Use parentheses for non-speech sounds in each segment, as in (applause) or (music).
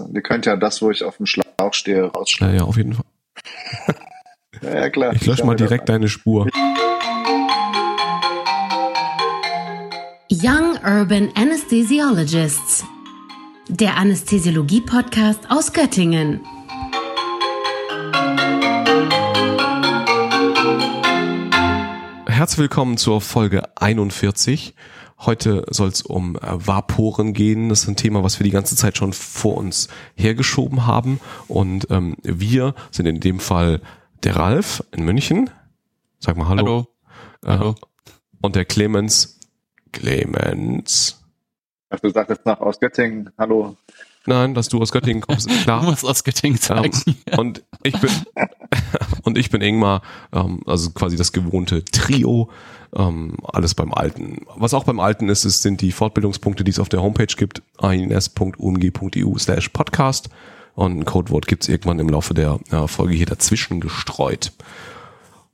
du. Ihr könnt ja das, wo ich auf dem Schlauch stehe, rausschneiden. Ja, ja, auf jeden Fall. (laughs) ja, ja, klar. Ich lösche mal direkt deine Spur. Young Urban Anesthesiologists. Der Anästhesiologie-Podcast aus Göttingen. Herzlich willkommen zur Folge 41. Heute soll es um äh, Vaporen gehen. Das ist ein Thema, was wir die ganze Zeit schon vor uns hergeschoben haben. Und ähm, wir sind in dem Fall der Ralf in München. Sag mal Hallo. Hallo. Äh, hallo. Und der Clemens. Clemens. Ach, du sagtest noch aus Göttingen. Hallo. Nein, dass du aus Göttingen kommst, (laughs) klar. Du musst aus Göttingen zeigen. Ähm, und ich bin (laughs) und ich bin Ingmar, ähm, also quasi das gewohnte Trio. Ähm, alles beim Alten. Was auch beim Alten ist, ist sind die Fortbildungspunkte, die es auf der Homepage gibt, ins.umg.eu slash podcast. Und ein Codewort gibt's irgendwann im Laufe der äh, Folge hier dazwischen gestreut.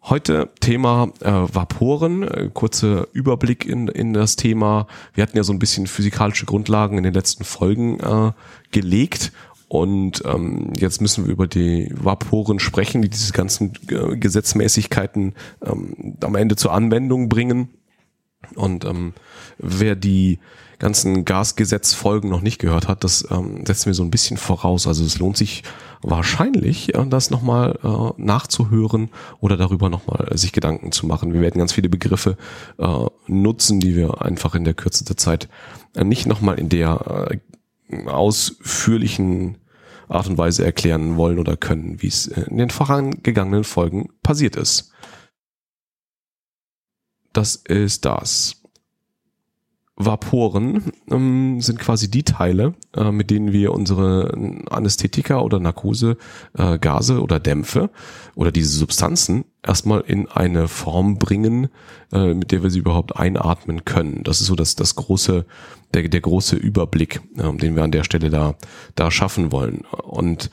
Heute Thema äh, Vaporen, äh, kurzer Überblick in, in das Thema. Wir hatten ja so ein bisschen physikalische Grundlagen in den letzten Folgen äh, gelegt und ähm, jetzt müssen wir über die Vaporen sprechen, die diese ganzen äh, Gesetzmäßigkeiten ähm, am Ende zur Anwendung bringen. Und ähm, wer die ganzen Gasgesetzfolgen noch nicht gehört hat, das ähm, setzen wir so ein bisschen voraus. Also es lohnt sich wahrscheinlich, äh, das nochmal äh, nachzuhören oder darüber nochmal sich Gedanken zu machen. Wir werden ganz viele Begriffe äh, nutzen, die wir einfach in der Kürze der Zeit äh, nicht nochmal in der äh, ausführlichen Art und Weise erklären wollen oder können, wie es in den vorangegangenen Folgen passiert ist. Das ist das. Vaporen ähm, sind quasi die Teile, äh, mit denen wir unsere Anästhetika oder Narkose, äh, Gase oder Dämpfe oder diese Substanzen erstmal in eine Form bringen, äh, mit der wir sie überhaupt einatmen können. Das ist so das, das große, der, der große Überblick, äh, den wir an der Stelle da, da schaffen wollen. Und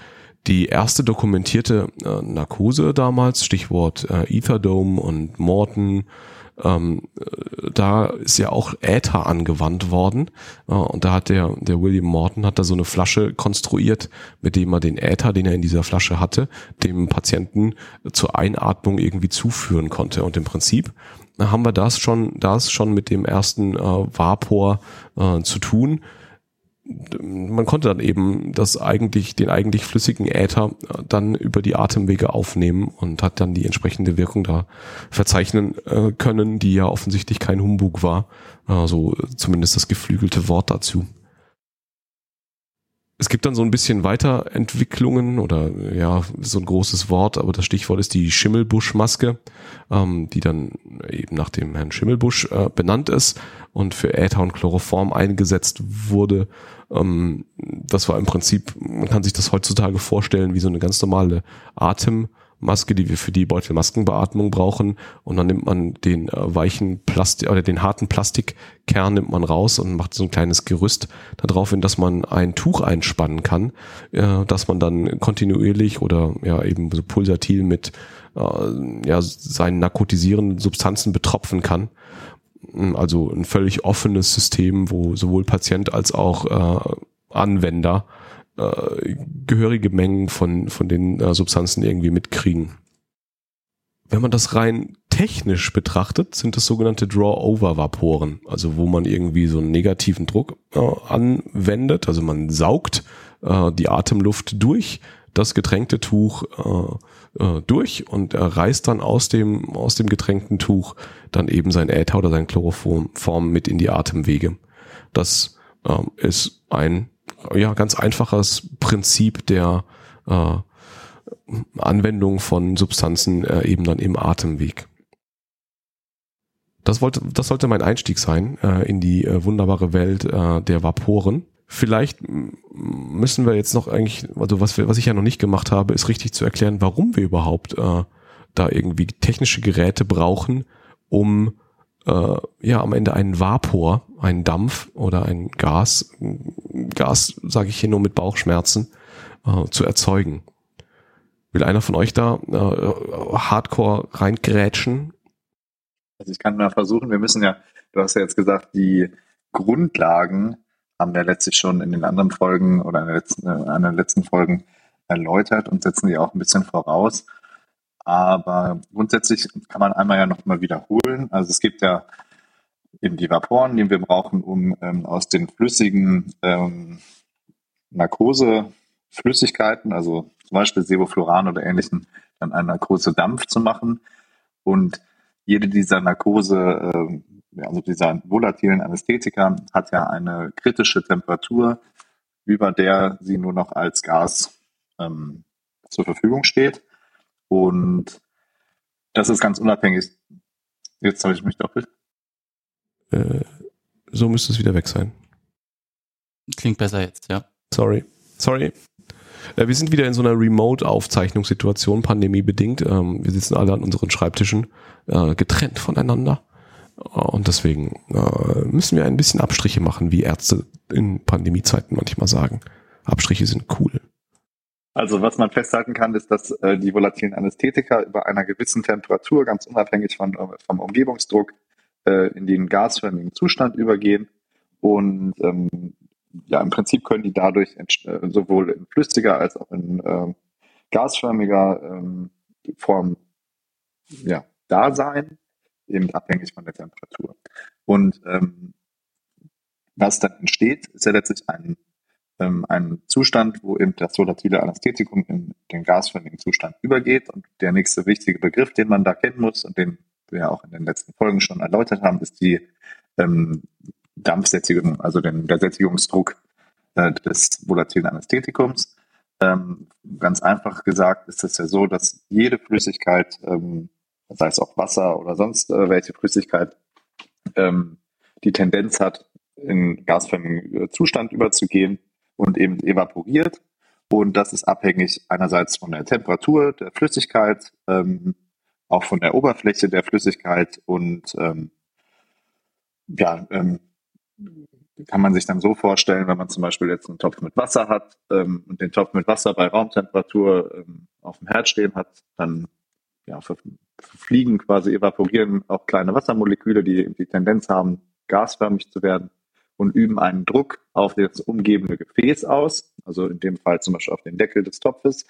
die erste dokumentierte äh, Narkose damals, Stichwort äh, Etherdome und Morton, ähm, da ist ja auch Äther angewandt worden. Äh, und da hat der, der William Morton hat da so eine Flasche konstruiert, mit dem er den Äther, den er in dieser Flasche hatte, dem Patienten zur Einatmung irgendwie zuführen konnte. Und im Prinzip haben wir das schon, das schon mit dem ersten äh, Vapor äh, zu tun man konnte dann eben das eigentlich, den eigentlich flüssigen Äther äh, dann über die Atemwege aufnehmen und hat dann die entsprechende Wirkung da verzeichnen äh, können, die ja offensichtlich kein Humbug war. Also zumindest das geflügelte Wort dazu. Es gibt dann so ein bisschen Weiterentwicklungen oder ja, so ein großes Wort, aber das Stichwort ist die Schimmelbuschmaske, ähm, die dann eben nach dem Herrn Schimmelbusch äh, benannt ist und für Äther und Chloroform eingesetzt wurde. Ähm, das war im Prinzip, man kann sich das heutzutage vorstellen wie so eine ganz normale Atem- Maske, die wir für die Beutelmaskenbeatmung brauchen. Und dann nimmt man den äh, weichen Plastik oder den harten Plastikkern nimmt man raus und macht so ein kleines Gerüst darauf, in das man ein Tuch einspannen kann, äh, dass man dann kontinuierlich oder ja eben so pulsatil mit äh, ja seinen narkotisierenden Substanzen betropfen kann. Also ein völlig offenes System, wo sowohl Patient als auch äh, Anwender äh, gehörige Mengen von, von den äh, Substanzen irgendwie mitkriegen. Wenn man das rein technisch betrachtet, sind das sogenannte Draw-Over-Vaporen, also wo man irgendwie so einen negativen Druck äh, anwendet, also man saugt äh, die Atemluft durch das getränkte Tuch äh, äh, durch und er reißt dann aus dem, aus dem getränkten Tuch dann eben sein Äther oder sein Chloroform mit in die Atemwege. Das äh, ist ein ja, ganz einfaches Prinzip der äh, Anwendung von Substanzen äh, eben dann im Atemweg. Das wollte, das sollte mein Einstieg sein äh, in die äh, wunderbare Welt äh, der Vaporen. Vielleicht müssen wir jetzt noch eigentlich, also was, wir, was ich ja noch nicht gemacht habe, ist richtig zu erklären, warum wir überhaupt äh, da irgendwie technische Geräte brauchen, um äh, ja am Ende einen Vapor, einen Dampf oder ein Gas, Gas sage ich hier nur mit Bauchschmerzen, äh, zu erzeugen. Will einer von euch da äh, Hardcore reingrätschen? Also ich kann mal versuchen, wir müssen ja, du hast ja jetzt gesagt, die Grundlagen haben wir letztlich schon in den anderen Folgen oder in, der letzten, der letzten Folgen erläutert und setzen die auch ein bisschen voraus. Aber grundsätzlich kann man einmal ja noch mal wiederholen. Also es gibt ja eben die Vaporen, die wir brauchen, um ähm, aus den flüssigen ähm, Narkoseflüssigkeiten, also zum Beispiel Sevofluran oder ähnlichen, dann einen Narkose-Dampf zu machen. Und jede dieser Narkose, äh, also dieser volatilen Anästhetika, hat ja eine kritische Temperatur, über der sie nur noch als Gas ähm, zur Verfügung steht. Und das ist ganz unabhängig. Jetzt habe ich mich doppelt. Äh, so müsste es wieder weg sein. Klingt besser jetzt, ja. Sorry. Sorry. Äh, wir sind wieder in so einer Remote-Aufzeichnungssituation, pandemiebedingt. Ähm, wir sitzen alle an unseren Schreibtischen äh, getrennt voneinander. Und deswegen äh, müssen wir ein bisschen Abstriche machen, wie Ärzte in Pandemiezeiten manchmal sagen. Abstriche sind cool. Also was man festhalten kann, ist, dass äh, die volatilen Anästhetika über einer gewissen Temperatur, ganz unabhängig von, äh, vom Umgebungsdruck, äh, in den gasförmigen Zustand übergehen. Und ähm, ja, im Prinzip können die dadurch äh, sowohl in flüssiger als auch in äh, gasförmiger ähm, Form ja, da sein, eben abhängig von der Temperatur. Und ähm, was dann entsteht, ist ja letztlich ein ähm, ein Zustand, wo eben das volatile Anästhetikum in den gasförmigen Zustand übergeht. Und der nächste wichtige Begriff, den man da kennen muss und den wir auch in den letzten Folgen schon erläutert haben, ist die ähm, Dampfsättigung, also den, der Sättigungsdruck äh, des volatilen Anästhetikums. Ähm, ganz einfach gesagt ist es ja so, dass jede Flüssigkeit, ähm, sei es auch Wasser oder sonst äh, welche Flüssigkeit, ähm, die Tendenz hat, in gasförmigen äh, Zustand überzugehen und eben evaporiert. Und das ist abhängig einerseits von der Temperatur der Flüssigkeit, ähm, auch von der Oberfläche der Flüssigkeit und ähm, ja, ähm, kann man sich dann so vorstellen, wenn man zum Beispiel jetzt einen Topf mit Wasser hat ähm, und den Topf mit Wasser bei Raumtemperatur ähm, auf dem Herd stehen hat, dann ja, verfliegen quasi evaporieren auch kleine Wassermoleküle, die die Tendenz haben, gasförmig zu werden und üben einen Druck auf das umgebende Gefäß aus, also in dem Fall zum Beispiel auf den Deckel des Topfes.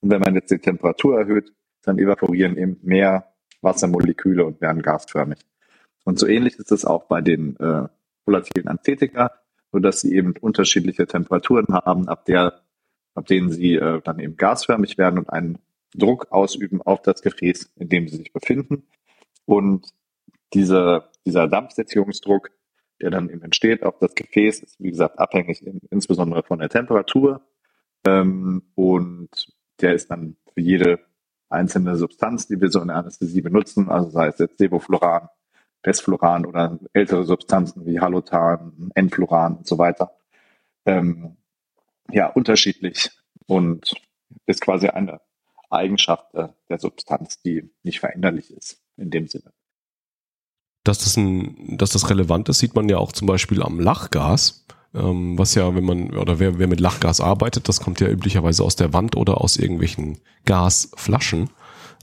Und wenn man jetzt die Temperatur erhöht, dann evaporieren eben mehr Wassermoleküle und werden gasförmig. Und so ähnlich ist es auch bei den äh, volatilen Anthetika, so dass sie eben unterschiedliche Temperaturen haben, ab der, ab denen sie äh, dann eben gasförmig werden und einen Druck ausüben auf das Gefäß, in dem sie sich befinden. Und diese, dieser Dampfsättigungsdruck der dann eben entsteht auf das Gefäß, ist wie gesagt abhängig in, insbesondere von der Temperatur. Ähm, und der ist dann für jede einzelne Substanz, die wir so in der Anästhesie benutzen, also sei es jetzt Sevofluran, Desfluran oder ältere Substanzen wie Halotan, Enfluran und so weiter, ähm, ja, unterschiedlich. Und ist quasi eine Eigenschaft äh, der Substanz, die nicht veränderlich ist in dem Sinne. Dass das ein, dass das relevant ist, sieht man ja auch zum Beispiel am Lachgas. Ähm, was ja, wenn man, oder wer, wer mit Lachgas arbeitet, das kommt ja üblicherweise aus der Wand oder aus irgendwelchen Gasflaschen.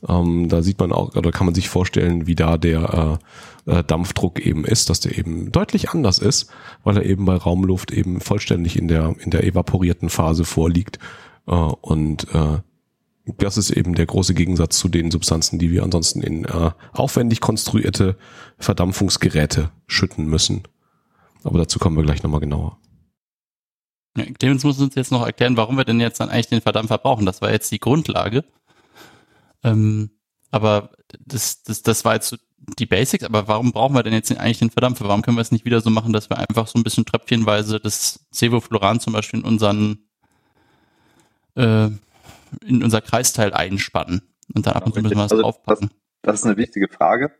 Ähm, da sieht man auch, oder kann man sich vorstellen, wie da der äh, äh, Dampfdruck eben ist, dass der eben deutlich anders ist, weil er eben bei Raumluft eben vollständig in der, in der evaporierten Phase vorliegt. Äh, und äh, das ist eben der große Gegensatz zu den Substanzen, die wir ansonsten in äh, aufwendig konstruierte Verdampfungsgeräte schütten müssen. Aber dazu kommen wir gleich nochmal genauer. Ja, Clemens muss uns jetzt noch erklären, warum wir denn jetzt dann eigentlich den Verdampfer brauchen. Das war jetzt die Grundlage. Ähm, aber das, das, das war jetzt so die Basics, aber warum brauchen wir denn jetzt eigentlich den Verdampfer? Warum können wir es nicht wieder so machen, dass wir einfach so ein bisschen tröpfchenweise das Sevofluran zum Beispiel in unseren äh, in unser Kreisteil einspannen und dann ab und zu müssen wir was also draufpacken. Das, das, ist eine wichtige Frage,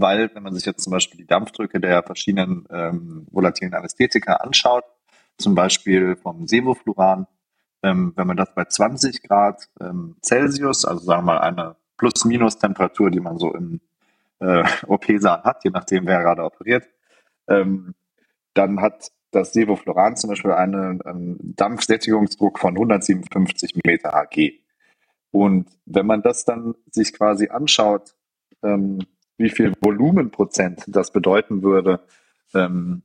weil wenn man sich jetzt zum Beispiel die Dampfdrücke der verschiedenen ähm, volatilen Anästhetika anschaut, zum Beispiel vom Sevofluran, ähm, wenn man das bei 20 Grad ähm, Celsius, also sagen wir mal eine Plus-Minus-Temperatur, die man so im äh, OP-Saal hat, je nachdem wer gerade operiert, ähm, dann hat das Sevofluran zum Beispiel einen, einen Dampfsättigungsdruck von 157 Meter Hg. Und wenn man das dann sich quasi anschaut, ähm, wie viel Volumenprozent das bedeuten würde, ähm,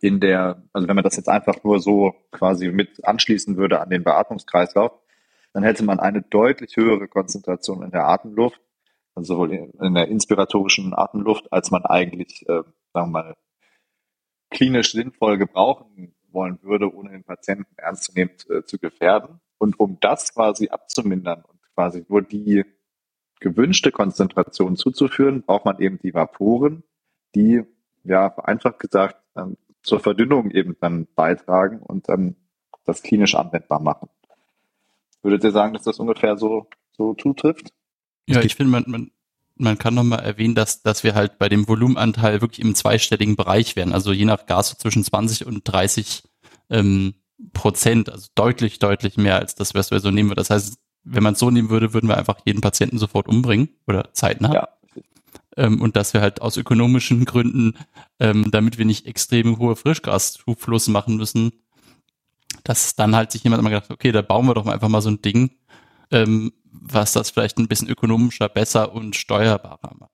in der, also wenn man das jetzt einfach nur so quasi mit anschließen würde an den Beatmungskreislauf, dann hätte man eine deutlich höhere Konzentration in der Atemluft, also sowohl in der inspiratorischen Atemluft, als man eigentlich, äh, sagen wir mal, klinisch sinnvoll gebrauchen wollen würde, ohne den Patienten ernstzunehmend äh, zu gefährden. Und um das quasi abzumindern und quasi nur die gewünschte Konzentration zuzuführen, braucht man eben die Vaporen, die, ja, vereinfacht gesagt, ähm, zur Verdünnung eben dann beitragen und dann das klinisch anwendbar machen. Würdet ihr sagen, dass das ungefähr so, so zutrifft? Ja, ich finde, man, man, man kann nochmal erwähnen, dass, dass wir halt bei dem Volumenanteil wirklich im zweistelligen Bereich wären. Also je nach Gas zwischen 20 und 30 ähm, Prozent, also deutlich, deutlich mehr als das, was wir so nehmen. Das heißt, wenn man es so nehmen würde, würden wir einfach jeden Patienten sofort umbringen oder zeitnah. Ja. Ähm, und dass wir halt aus ökonomischen Gründen, ähm, damit wir nicht extrem hohe Frischgaszufluss machen müssen, dass dann halt sich jemand immer gedacht, okay, da bauen wir doch mal einfach mal so ein Ding, ähm, was das vielleicht ein bisschen ökonomischer, besser und steuerbarer macht.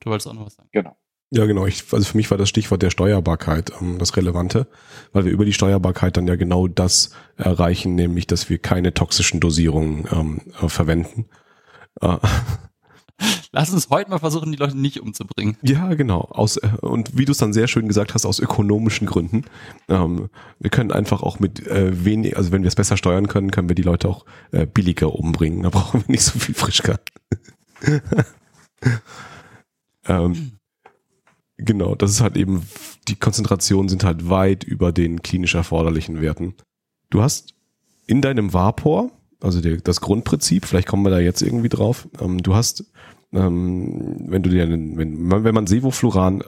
Du wolltest auch noch was sagen. Genau. Ja, genau. Ich, also für mich war das Stichwort der Steuerbarkeit ähm, das Relevante, weil wir über die Steuerbarkeit dann ja genau das erreichen, nämlich, dass wir keine toxischen Dosierungen ähm, äh, verwenden. Äh, (laughs) Lass uns heute mal versuchen, die Leute nicht umzubringen. Ja, genau. Aus, äh, und wie du es dann sehr schön gesagt hast, aus ökonomischen Gründen. Ähm, wir können einfach auch mit äh, wenig, also wenn wir es besser steuern können, können wir die Leute auch äh, billiger umbringen. Da brauchen wir nicht so viel Frischkeit. (laughs) ähm, genau, das ist halt eben, die Konzentrationen sind halt weit über den klinisch erforderlichen Werten. Du hast in deinem Vapor, also der, das Grundprinzip, vielleicht kommen wir da jetzt irgendwie drauf, ähm, du hast ähm, wenn du dir, wenn, wenn man Sevofluran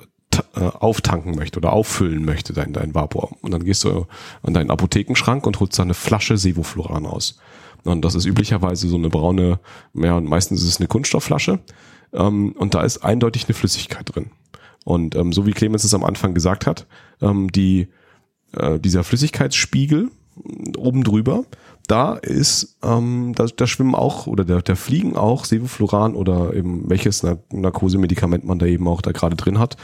äh, auftanken möchte oder auffüllen möchte, dein, dein Vapor. Und dann gehst du an deinen Apothekenschrank und holst da eine Flasche Sevofluran aus. Und das ist üblicherweise so eine braune, ja, meistens ist es eine Kunststoffflasche. Ähm, und da ist eindeutig eine Flüssigkeit drin. Und ähm, so wie Clemens es am Anfang gesagt hat, ähm, die, äh, dieser Flüssigkeitsspiegel oben drüber, da ist, ähm, da, da schwimmen auch oder da, da fliegen auch Sevofluran oder eben welches Narkosemedikament man da eben auch da gerade drin hat,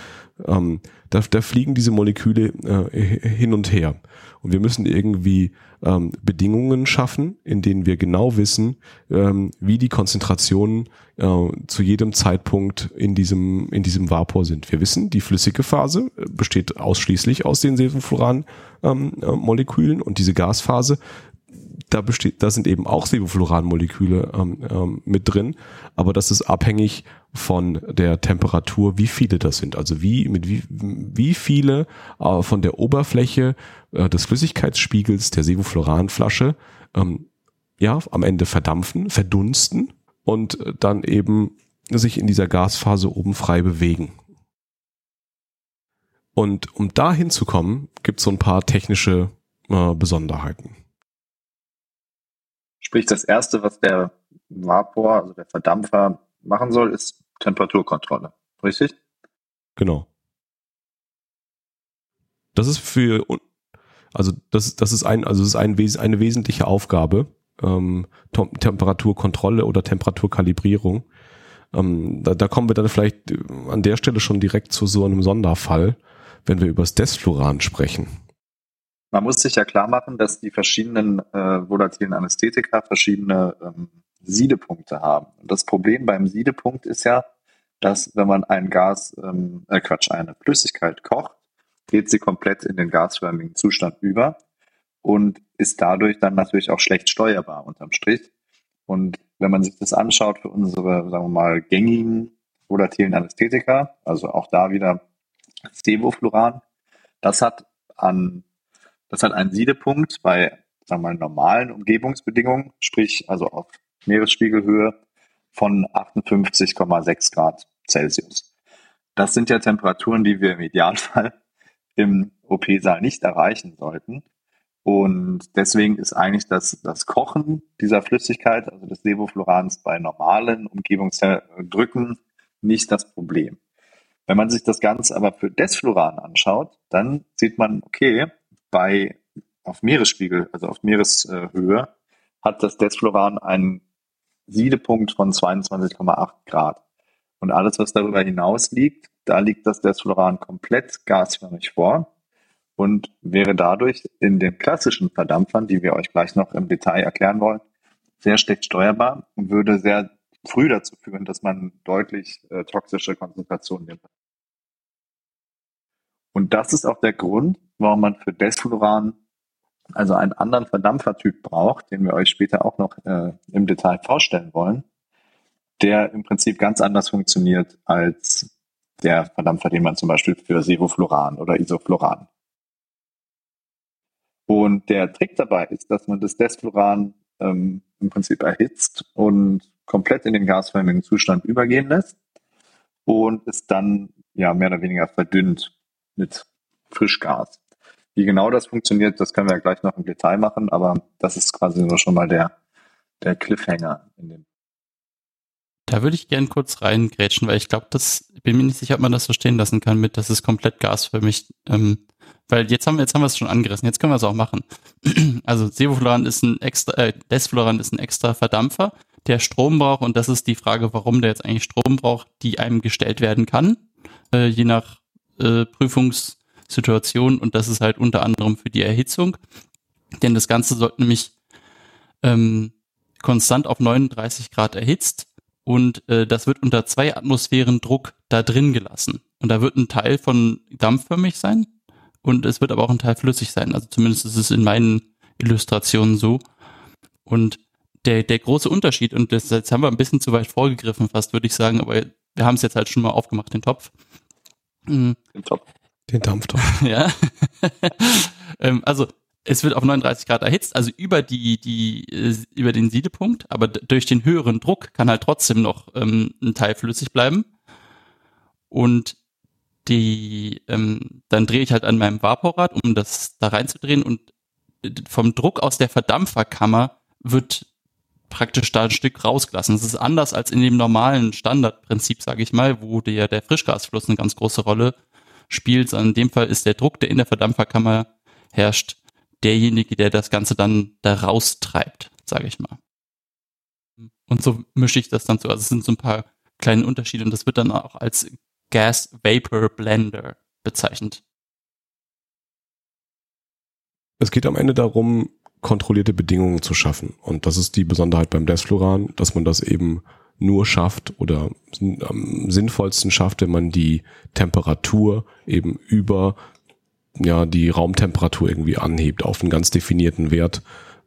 ähm, da, da fliegen diese Moleküle äh, hin und her. Und wir müssen irgendwie ähm, Bedingungen schaffen, in denen wir genau wissen, ähm, wie die Konzentrationen äh, zu jedem Zeitpunkt in diesem, in diesem Vapor sind. Wir wissen, die flüssige Phase besteht ausschließlich aus den Sevofluran-Molekülen ähm, äh, und diese Gasphase da besteht, da sind eben auch Sevofluranmoleküle ähm, ähm, mit drin, aber das ist abhängig von der Temperatur, wie viele das sind. Also wie mit wie wie viele äh, von der Oberfläche äh, des Flüssigkeitsspiegels der Sevofluranflasche ähm, ja am Ende verdampfen, verdunsten und äh, dann eben sich in dieser Gasphase oben frei bewegen. Und um da hinzukommen, gibt es so ein paar technische äh, Besonderheiten. Sprich, das erste, was der Vapor, also der Verdampfer machen soll, ist Temperaturkontrolle. Richtig? Genau. Das ist für, also das, das ist ein, also das ist ein, eine wesentliche Aufgabe, ähm, Temperaturkontrolle oder Temperaturkalibrierung. Ähm, da, da kommen wir dann vielleicht an der Stelle schon direkt zu so einem Sonderfall, wenn wir über das Desfluran sprechen. Man muss sich ja klar machen, dass die verschiedenen äh, volatilen Anästhetika verschiedene ähm, Siedepunkte haben. Und das Problem beim Siedepunkt ist ja, dass wenn man ein Gas, ähm, äh Quatsch, eine Flüssigkeit kocht, geht sie komplett in den gasförmigen Zustand über und ist dadurch dann natürlich auch schlecht steuerbar unterm Strich. Und wenn man sich das anschaut für unsere, sagen wir mal, gängigen volatilen Anästhetika, also auch da wieder Sevofluran, das hat an das hat einen Siedepunkt bei sagen wir mal, normalen Umgebungsbedingungen, sprich also auf Meeresspiegelhöhe von 58,6 Grad Celsius. Das sind ja Temperaturen, die wir im Idealfall im OP-Saal nicht erreichen sollten. Und deswegen ist eigentlich das, das Kochen dieser Flüssigkeit, also des Sevoflurans bei normalen Umgebungsdrücken nicht das Problem. Wenn man sich das Ganze aber für Desfluran anschaut, dann sieht man, okay, bei auf Meeresspiegel, also auf Meereshöhe, hat das Desfloran einen Siedepunkt von 22,8 Grad. Und alles, was darüber hinaus liegt, Da liegt das Desfluran komplett gasförmig vor und wäre dadurch in den klassischen Verdampfern, die wir euch gleich noch im Detail erklären wollen, sehr schlecht steuerbar und würde sehr früh dazu führen, dass man deutlich äh, toxische Konzentrationen nimmt. Und das ist auch der Grund, warum man für Desfluran also einen anderen Verdampfertyp braucht, den wir euch später auch noch äh, im Detail vorstellen wollen, der im Prinzip ganz anders funktioniert als der Verdampfer, den man zum Beispiel für Sevofluran oder Isofluran. Und der Trick dabei ist, dass man das Desfluran ähm, im Prinzip erhitzt und komplett in den gasförmigen Zustand übergehen lässt und es dann ja mehr oder weniger verdünnt mit Frischgas. Wie genau das funktioniert, das können wir gleich noch im Detail machen, aber das ist quasi nur schon mal der, der Cliffhanger in dem. Da würde ich gern kurz reingrätschen, weil ich glaube, das bin mir nicht sicher, ob man das so stehen lassen kann mit, das ist komplett gasförmig. Ähm, weil jetzt haben wir jetzt haben wir es schon angerissen, jetzt können wir es auch machen. (clears throat) also Sevofloran ist ein extra, äh, Desfloran ist ein extra Verdampfer, der Strom braucht und das ist die Frage, warum der jetzt eigentlich Strom braucht, die einem gestellt werden kann, äh, je nach äh, Prüfungssituation und das ist halt unter anderem für die Erhitzung, denn das Ganze sollte nämlich ähm, konstant auf 39 Grad erhitzt und äh, das wird unter zwei Atmosphären Druck da drin gelassen. Und da wird ein Teil von dampfförmig sein und es wird aber auch ein Teil flüssig sein, also zumindest ist es in meinen Illustrationen so. Und der, der große Unterschied, und das, jetzt haben wir ein bisschen zu weit vorgegriffen, fast würde ich sagen, aber wir haben es jetzt halt schon mal aufgemacht, den Topf. Den Topf. Den Dampftopf. (laughs) ja. (laughs) ähm, also es wird auf 39 Grad erhitzt, also über die, die, äh, über den Siedepunkt, aber durch den höheren Druck kann halt trotzdem noch ähm, ein Teil flüssig bleiben. Und die, ähm, dann drehe ich halt an meinem Vaporrad, um das da reinzudrehen und äh, vom Druck aus der Verdampferkammer wird praktisch da ein Stück rausgelassen. Das ist anders als in dem normalen Standardprinzip, sage ich mal, wo der, der Frischgasfluss eine ganz große Rolle spielt. Sondern in dem Fall ist der Druck, der in der Verdampferkammer herrscht, derjenige, der das Ganze dann da raustreibt, sage ich mal. Und so mische ich das dann so. Also es sind so ein paar kleine Unterschiede und das wird dann auch als Gas Vapor Blender bezeichnet. Es geht am Ende darum, kontrollierte Bedingungen zu schaffen. Und das ist die Besonderheit beim Desfluran, dass man das eben nur schafft oder am sinnvollsten schafft, wenn man die Temperatur eben über ja die Raumtemperatur irgendwie anhebt auf einen ganz definierten Wert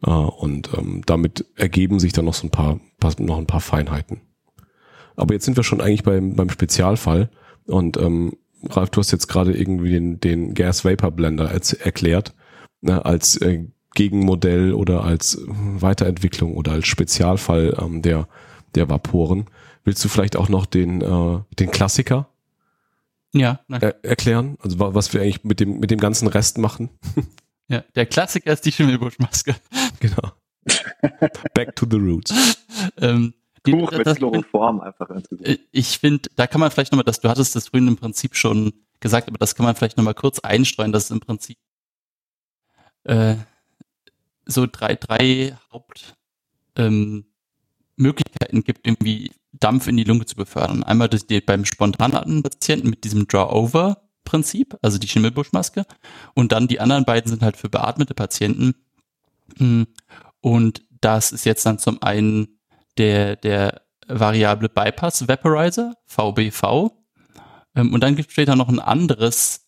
äh, und ähm, damit ergeben sich dann noch so ein paar, noch ein paar Feinheiten. Aber jetzt sind wir schon eigentlich beim, beim Spezialfall und ähm, Ralf, du hast jetzt gerade irgendwie den, den Gas Vapor Blender erklärt ne, als äh, Gegenmodell oder als Weiterentwicklung oder als Spezialfall ähm, der, der Vaporen. Willst du vielleicht auch noch den, äh, den Klassiker ja, er erklären? Also was wir eigentlich mit dem, mit dem ganzen Rest machen? (laughs) Ja, der Klassiker ist die Schimmelbuschmaske. (laughs) Genau. Back to the roots. ähm, Tuch mit Chloroform einfach. Äh, ich finde, da kann man vielleicht nochmal, das, du hattest das vorhin im Prinzip schon gesagt, aber das kann man vielleicht nochmal kurz einstreuen, dass es im Prinzip äh, so drei, drei Hauptmöglichkeiten ähm, gibt, irgendwie Dampf in die Lunge zu befördern. Einmal das, die, beim spontanen Patienten mit diesem Draw-Over-Prinzip, also die Schimmelbuschmaske. Und dann die anderen beiden sind halt für beatmete Patienten. Hm, und das ist jetzt dann zum einen der, der variable Bypass Vaporizer, VBV. Ähm, und dann gibt es später noch ein anderes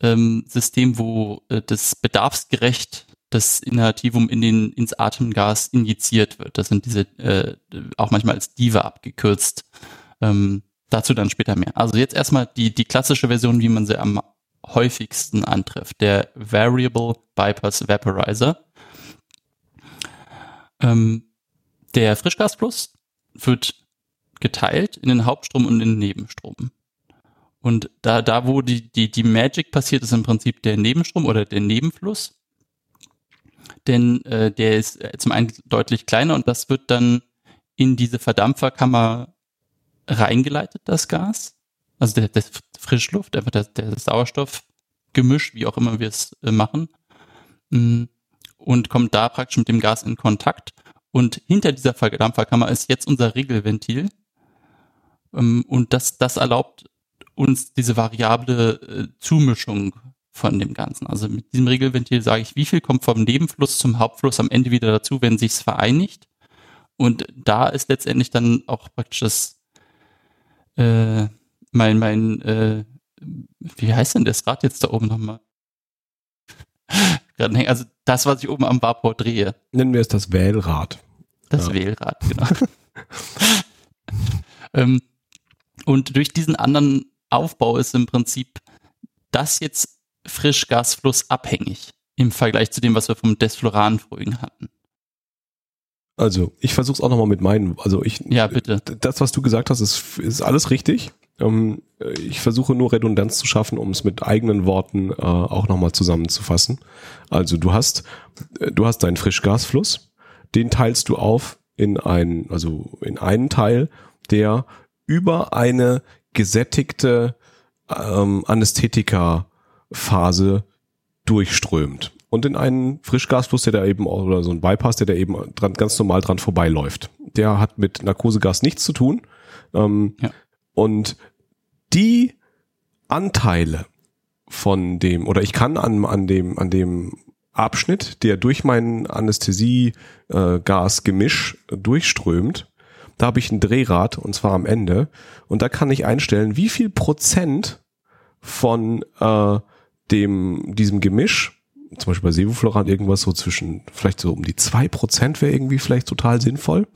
ähm, System, wo äh, das bedarfsgerecht das Inhalativum in den, ins Atemgas injiziert wird. Das sind diese, äh, auch manchmal als Diva abgekürzt. Ähm, dazu dann später mehr. Also jetzt erstmal die, die klassische Version, wie man sie am häufigsten antrifft. Der Variable Bypass Vaporizer. Ähm, der Frischgasfluss wird geteilt in den Hauptstrom und in den Nebenstrom. Und da, da wo die, die, die Magic passiert, ist im Prinzip der Nebenstrom oder der Nebenfluss denn äh, der ist äh, zum einen deutlich kleiner und das wird dann in diese Verdampferkammer reingeleitet, das Gas. Also der, der Frischluft, einfach der, der Sauerstoffgemisch, wie auch immer wir es äh, machen, mm, und kommt da praktisch mit dem Gas in Kontakt. Und hinter dieser Verdampferkammer ist jetzt unser Regelventil. Ähm, und das, das erlaubt uns diese variable äh, Zumischung von dem Ganzen. Also mit diesem Regelventil sage ich, wie viel kommt vom Nebenfluss zum Hauptfluss am Ende wieder dazu, wenn sich's vereinigt. Und da ist letztendlich dann auch praktisch das äh, mein mein äh, wie heißt denn das Rad jetzt da oben nochmal? (laughs) also das, was ich oben am Vapor drehe. Nennen wir es das Wählrad. Das ja. Wählrad, genau. (laughs) ähm, und durch diesen anderen Aufbau ist im Prinzip das jetzt Frischgasfluss abhängig im Vergleich zu dem, was wir vom Desfloran vorhin hatten. Also, ich versuche es auch nochmal mit meinen. Also ich. Ja, bitte. Das, was du gesagt hast, ist, ist alles richtig. Ähm, ich versuche nur Redundanz zu schaffen, um es mit eigenen Worten äh, auch nochmal zusammenzufassen. Also du hast, du hast deinen Frischgasfluss, den teilst du auf in einen, also in einen Teil, der über eine gesättigte ähm, Anästhetika-Phase durchströmt. Und in einen Frischgasfluss, der da eben, oder so ein Bypass, der da eben dran, ganz normal dran vorbeiläuft. Der hat mit Narkosegas nichts zu tun. Ähm, ja. Und die Anteile von dem, oder ich kann an, an dem, an dem Abschnitt, der durch mein Anästhesie-Gas-Gemisch äh, durchströmt, da habe ich ein Drehrad und zwar am Ende und da kann ich einstellen, wie viel Prozent von äh, dem diesem Gemisch, zum Beispiel bei Sevofloran irgendwas so zwischen vielleicht so um die zwei Prozent wäre irgendwie vielleicht total sinnvoll,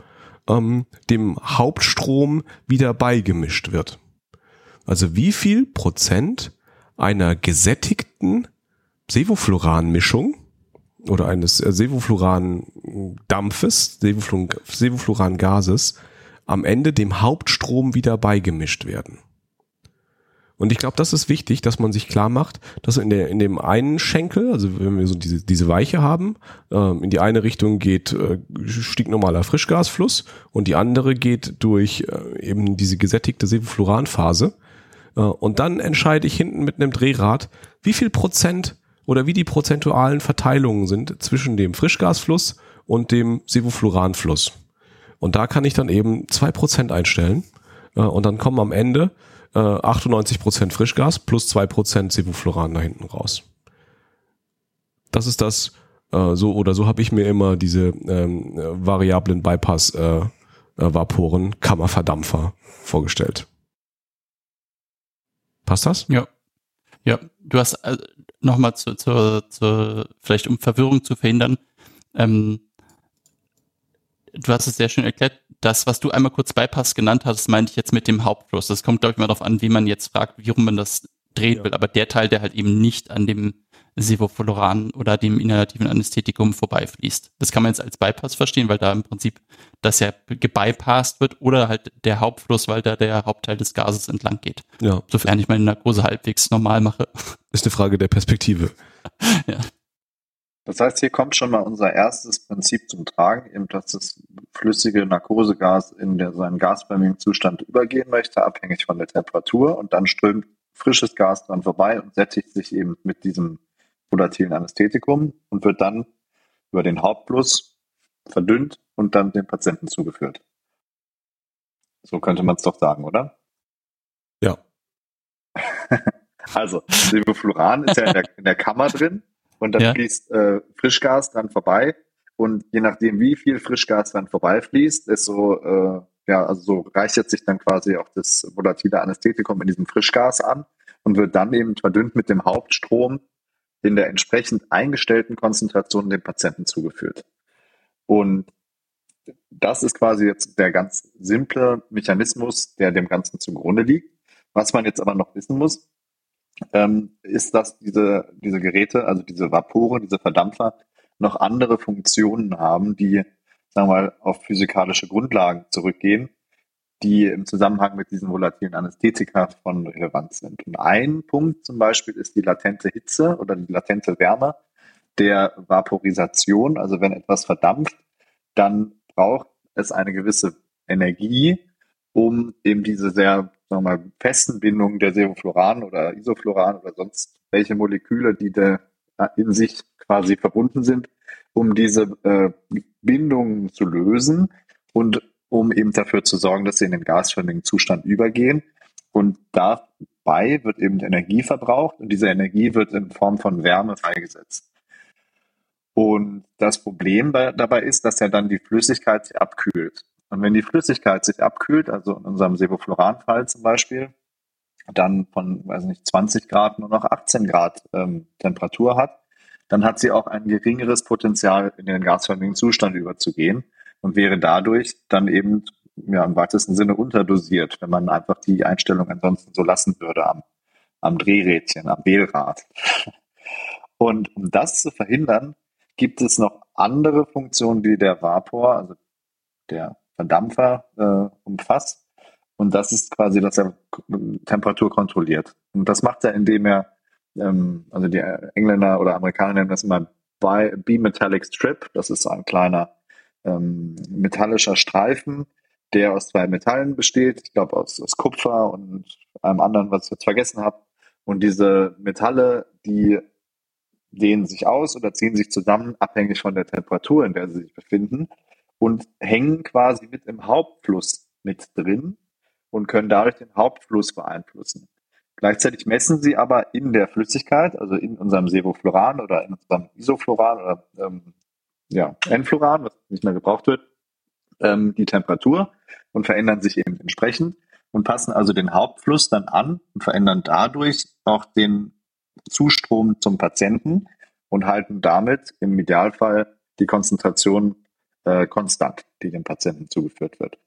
ähm, dem Hauptstrom wieder beigemischt wird. Also wie viel Prozent einer gesättigten Sevofluran-Mischung oder eines äh, Sevofluran-Dampfes, Sevofluran-Gases am Ende dem Hauptstrom wieder beigemischt werden. Und ich glaube, das ist wichtig, dass man sich klar macht, dass in, der, in dem einen Schenkel, also wenn wir so diese, diese Weiche haben, äh, in die eine Richtung geht äh, stinknormaler Frischgasfluss und die andere geht durch äh, eben diese gesättigte Sevofluranphase. Äh, und dann entscheide ich hinten mit einem Drehrad, wie viel Prozent oder wie die prozentualen Verteilungen sind zwischen dem Frischgasfluss und dem Sevofluranfluss. Und da kann ich dann eben zwei Prozent einstellen äh, und dann kommen am Ende 98 äh, Prozent Frischgas plus zwei Prozent Sevofluran da hinten raus. Das ist das, äh, so oder so habe ich mir immer diese ähm, variablen Bypass-Vaporen, Kammerverdampfer vorgestellt. Passt das? Ja. Ja, du hast äh, nochmal zu, zu, zu, vielleicht um Verwirrung zu verhindern, ähm, du hast es sehr schön erklärt, das, was du einmal kurz Bypass genannt hast, meinte ich jetzt mit dem Hauptfluss. Das kommt, glaube ich, mal darauf an, wie man jetzt fragt, wie rum man das drehen ja. will. Aber der Teil, der halt eben nicht an dem Sevofluran oder dem inhalativen Anästhetikum vorbeifließt. Das kann man jetzt als Bypass verstehen, weil da im Prinzip das ja gebypasst wird oder halt der Hauptfluss, weil da der Hauptteil des Gases entlang geht. Ja. Sofern ich meine Narkose halbwegs normal mache. Ist eine Frage der Perspektive. (laughs) ja. Das heißt, hier kommt schon mal unser erstes Prinzip zum Tragen, eben dass das flüssige Narkosegas in der, seinen gasförmigen Zustand übergehen möchte, abhängig von der Temperatur. Und dann strömt frisches Gas dran vorbei und sättigt sich eben mit diesem volatilen Anästhetikum und wird dann über den Hauptfluss verdünnt und dann dem Patienten zugeführt. So könnte man es doch sagen, oder? Ja. (laughs) also, Sevofluran ist ja in der, in der Kammer drin und dann ja. fließt äh, Frischgas dran vorbei. Und je nachdem, wie viel Frischgas dran vorbeifließt, ist so, äh, ja, also so reichert sich dann quasi auch das volatile Anästhetikum in diesem Frischgas an und wird dann eben verdünnt mit dem Hauptstrom in der entsprechend eingestellten Konzentration dem Patienten zugeführt. Und das ist quasi jetzt der ganz simple Mechanismus, der dem Ganzen zugrunde liegt. Was man jetzt aber noch wissen muss, ähm, ist, dass diese, diese Geräte, also diese Vapore, diese Verdampfer, noch andere Funktionen haben, die, sagen wir mal, auf physikalische Grundlagen zurückgehen, die im Zusammenhang mit diesen volatilen Anästhetika von Relevanz sind. Und ein Punkt zum Beispiel ist die latente Hitze oder die latente Wärme der Vaporisation. Also wenn etwas verdampft, dann braucht es eine gewisse Energie, um eben diese sehr sagen wir mal, festen Bindungen der Sevofluran oder Isofluran oder sonst welche Moleküle, die da in sich quasi verbunden sind, um diese äh, Bindungen zu lösen und um eben dafür zu sorgen, dass sie in den gasförmigen Zustand übergehen. Und da bei wird eben Energie verbraucht und diese Energie wird in Form von Wärme freigesetzt. Und das Problem bei, dabei ist, dass ja dann die Flüssigkeit abkühlt. Und wenn die Flüssigkeit sich abkühlt, also in unserem Sevofluran-Fall zum Beispiel, dann von, weiß nicht, 20 Grad nur noch 18 Grad ähm, Temperatur hat, dann hat sie auch ein geringeres Potenzial, in den gasförmigen Zustand überzugehen und wäre dadurch dann eben ja, im weitesten Sinne unterdosiert, wenn man einfach die Einstellung ansonsten so lassen würde am, am Drehrädchen, am Wählrad. Und um das zu verhindern, gibt es noch andere Funktionen, die der Vapor, also der Verdampfer, äh, umfasst. Und das ist quasi, dass er Temperatur kontrolliert. Und das macht er, indem er ähm, also die Engländer oder Amerikaner nennen das immer Bimetallic Strip. Das ist ein kleiner ähm, metallischer Streifen, der aus zwei Metallen besteht. Ich glaube aus, aus Kupfer und einem anderen, was ich jetzt vergessen habe. Und diese Metalle, die dehnen sich aus oder ziehen sich zusammen, abhängig von der Temperatur, in der sie sich befinden, und hängen quasi mit im Hauptfluss mit drin und können dadurch den Hauptfluss beeinflussen. Gleichzeitig messen sie aber in der Flüssigkeit, also in unserem Sevofluran oder in unserem Isofluran oder ähm, ja, Enfluran, was nicht mehr gebraucht wird, ähm, die Temperatur und verändern sich eben entsprechend und passen also den Hauptfluss dann an und verändern dadurch auch den Zustrom zum Patienten und halten damit im Idealfall die Konzentration äh, konstant, die dem Patienten zugeführt wird.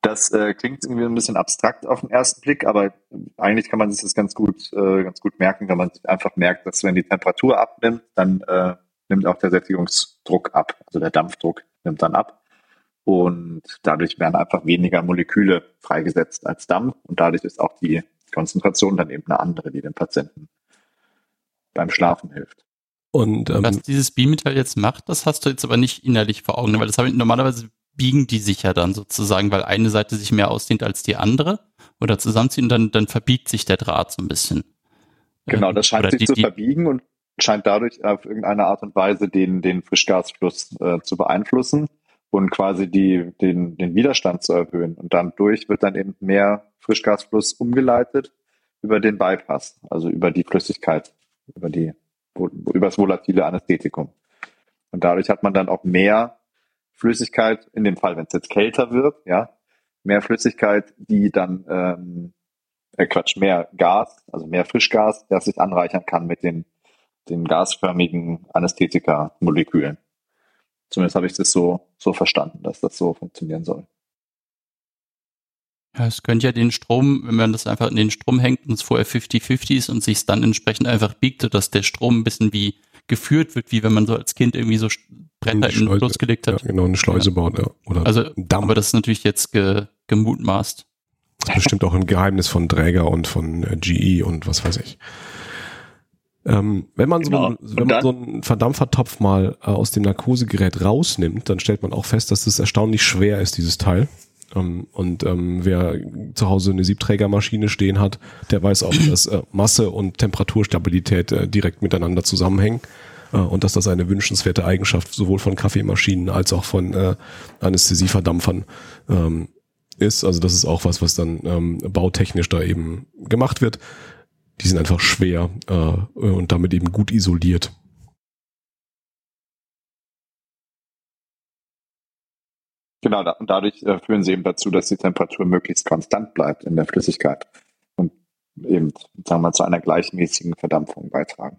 Das äh, klingt irgendwie ein bisschen abstrakt auf den ersten Blick, aber eigentlich kann man sich das ganz gut, äh, ganz gut merken, wenn man einfach merkt, dass wenn die Temperatur abnimmt, dann äh, nimmt auch der Sättigungsdruck ab, also der Dampfdruck nimmt dann ab. Und dadurch werden einfach weniger Moleküle freigesetzt als Dampf und dadurch ist auch die Konzentration dann eben eine andere, die dem Patienten beim Schlafen hilft. Und ähm, was dieses Bimetall jetzt macht, das hast du jetzt aber nicht innerlich vor Augen, weil das habe ich normalerweise biegen die sich ja dann sozusagen, weil eine Seite sich mehr ausdehnt als die andere oder zusammenziehen, dann, dann verbiegt sich der Draht so ein bisschen. Genau, das scheint oder sich die, zu verbiegen und scheint dadurch auf irgendeine Art und Weise den, den Frischgasfluss äh, zu beeinflussen und quasi die, den, den Widerstand zu erhöhen. Und dann durch wird dann eben mehr Frischgasfluss umgeleitet über den Bypass, also über die Flüssigkeit, über die, über das volatile Anästhetikum. Und dadurch hat man dann auch mehr Flüssigkeit, in dem Fall, wenn es jetzt kälter wird, ja, mehr Flüssigkeit, die dann, ähm, äh, Quatsch, mehr Gas, also mehr Frischgas, das sich anreichern kann mit den, den gasförmigen Anästhetika-Molekülen. Zumindest habe ich das so, so verstanden, dass das so funktionieren soll. Ja, es könnte ja den Strom, wenn man das einfach in den Strom hängt und es vorher 50-50 ist und sich es dann entsprechend einfach biegt, dass der Strom ein bisschen wie geführt wird, wie wenn man so als Kind irgendwie so Bretter in den Fluss gelegt hat. Ja, genau, eine Schleuse ja. baut, ja. Oder also, Damm. aber das ist natürlich jetzt ge, gemutmaßt. Das ist bestimmt auch ein Geheimnis von Träger und von äh, GE und was weiß ich. Ähm, wenn man, genau. so, wenn man so einen Verdampfertopf mal äh, aus dem Narkosegerät rausnimmt, dann stellt man auch fest, dass es erstaunlich schwer ist, dieses Teil. Ähm, und ähm, wer zu Hause eine Siebträgermaschine stehen hat, der weiß auch, dass äh, Masse und Temperaturstabilität äh, direkt miteinander zusammenhängen äh, und dass das eine wünschenswerte Eigenschaft sowohl von Kaffeemaschinen als auch von äh, Anästhesieverdampfern ähm, ist. Also das ist auch was, was dann ähm, bautechnisch da eben gemacht wird. Die sind einfach schwer äh, und damit eben gut isoliert. Genau, da, und dadurch äh, führen sie eben dazu, dass die Temperatur möglichst konstant bleibt in der Flüssigkeit und eben, sagen wir zu einer gleichmäßigen Verdampfung beitragen.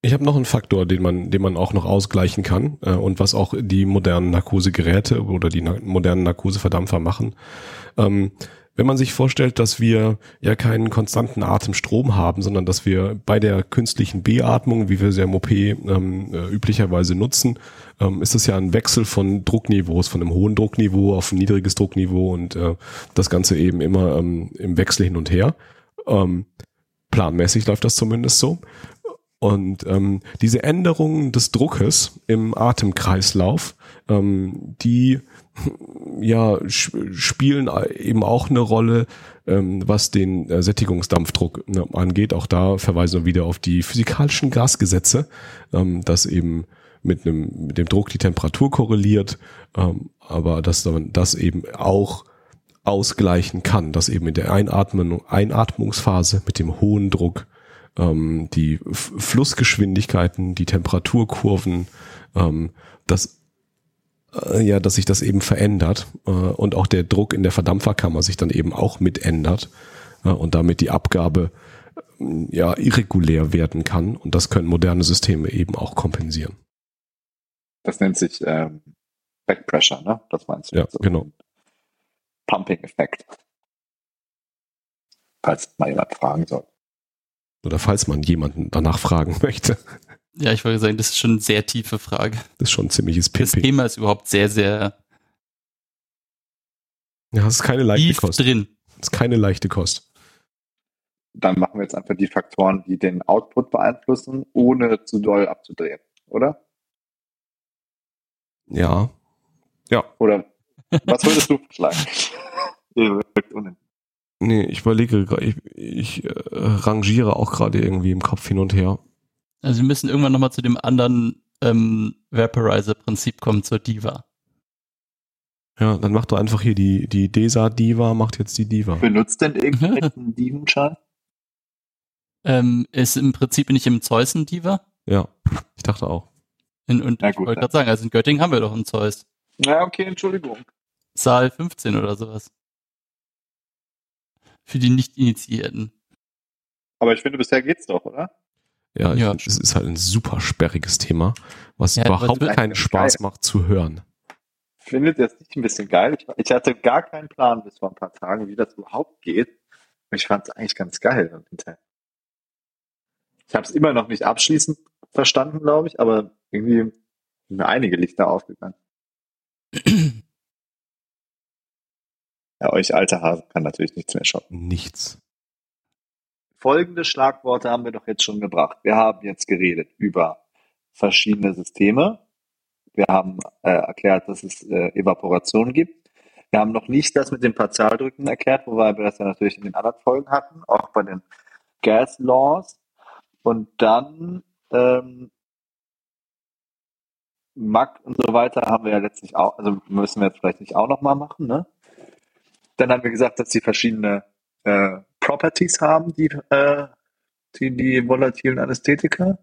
Ich habe noch einen Faktor, den man, den man auch noch ausgleichen kann äh, und was auch die modernen Narkosegeräte oder die na modernen Narkoseverdampfer machen. Ähm, wenn man sich vorstellt, dass wir ja keinen konstanten Atemstrom haben, sondern dass wir bei der künstlichen Beatmung, wie wir sie im OP ähm, äh, üblicherweise nutzen, ähm, ist es ja ein Wechsel von Druckniveaus, von einem hohen Druckniveau auf ein niedriges Druckniveau und äh, das Ganze eben immer ähm, im Wechsel hin und her. Ähm, planmäßig läuft das zumindest so. Und ähm, diese Änderungen des Druckes im Atemkreislauf, ähm, die ja spielen eben auch eine Rolle, ähm, was den äh, Sättigungsdampfdruck ne, angeht. Auch da verweisen wir wieder auf die physikalischen Gasgesetze, ähm, dass eben mit, einem, mit dem Druck die Temperatur korreliert, ähm, aber dass man das eben auch ausgleichen kann, dass eben in der Einatmen, Einatmungsphase mit dem hohen Druck die Flussgeschwindigkeiten, die Temperaturkurven, das äh, ja, dass sich das eben verändert äh, und auch der Druck in der Verdampferkammer sich dann eben auch mit ändert äh, und damit die Abgabe äh, ja irregulär werden kann und das können moderne Systeme eben auch kompensieren. Das nennt sich ähm, Backpressure, ne? Das meinst du? Ja, genau. Pumping-Effekt. Falls mal jemand fragen soll. Oder falls man jemanden danach fragen (laughs) möchte. Ja, ich wollte sagen, das ist schon eine sehr tiefe Frage. Das ist schon ein ziemliches Das Pipi. Thema ist überhaupt sehr, sehr Ja, das ist keine leichte tief Kost. drin. Das ist keine leichte Kost. Dann machen wir jetzt einfach die Faktoren, die den Output beeinflussen, ohne zu doll abzudrehen, oder? Ja. Ja. Oder was würdest du vorschlagen? (laughs) Ihr wirkt unin- Nee, ich überlege, ich, ich äh, rangiere auch gerade irgendwie im Kopf hin und her. Also wir müssen irgendwann nochmal zu dem anderen ähm, Vaporizer-Prinzip kommen, zur Diva. Ja, dann mach doch einfach hier die, die DESA-Diva, macht jetzt die Diva. Benutzt denn (laughs) irgendjemand einen Divenschein? Ähm, ist im Prinzip nicht im Zeus ein Diva. Ja, ich dachte auch. In, und Na ich gut, wollte dann. gerade sagen, also in Göttingen haben wir doch einen Zeus. Ja, okay, Entschuldigung. Saal 15 oder sowas. Für die Nicht-Initiierten. Aber ich finde, bisher geht's doch, oder? Ja, ich Ja. es ist halt ein super sperriges Thema, was Ja, überhaupt keinen Spaß geil. macht zu hören. Findet ihr das nicht ein bisschen geil? Ich, ich hatte gar keinen Plan bis vor ein paar Tagen, wie das überhaupt geht. Und ich fand es eigentlich ganz geil. Ich habe es immer noch nicht abschließend verstanden, glaube ich, aber irgendwie sind mir einige Lichter aufgegangen. (clears throat) Ja, euch alte Hasen kann natürlich nichts mehr schocken. Nichts. Folgende Schlagworte haben wir doch jetzt schon gebracht. Wir haben jetzt geredet über verschiedene Systeme. Wir haben äh, erklärt, dass es äh, Evaporation gibt. Wir haben noch nicht das mit den Partialdrücken erklärt, wobei wir das ja natürlich in den anderen Folgen hatten, auch bei den Gas Laws. Und dann ähm, Mack und so weiter haben wir ja letztlich auch, also müssen wir jetzt vielleicht nicht auch nochmal machen, ne? Dann haben wir gesagt, dass sie verschiedene äh, Properties haben, die, äh, die, die volatilen Anästhetika.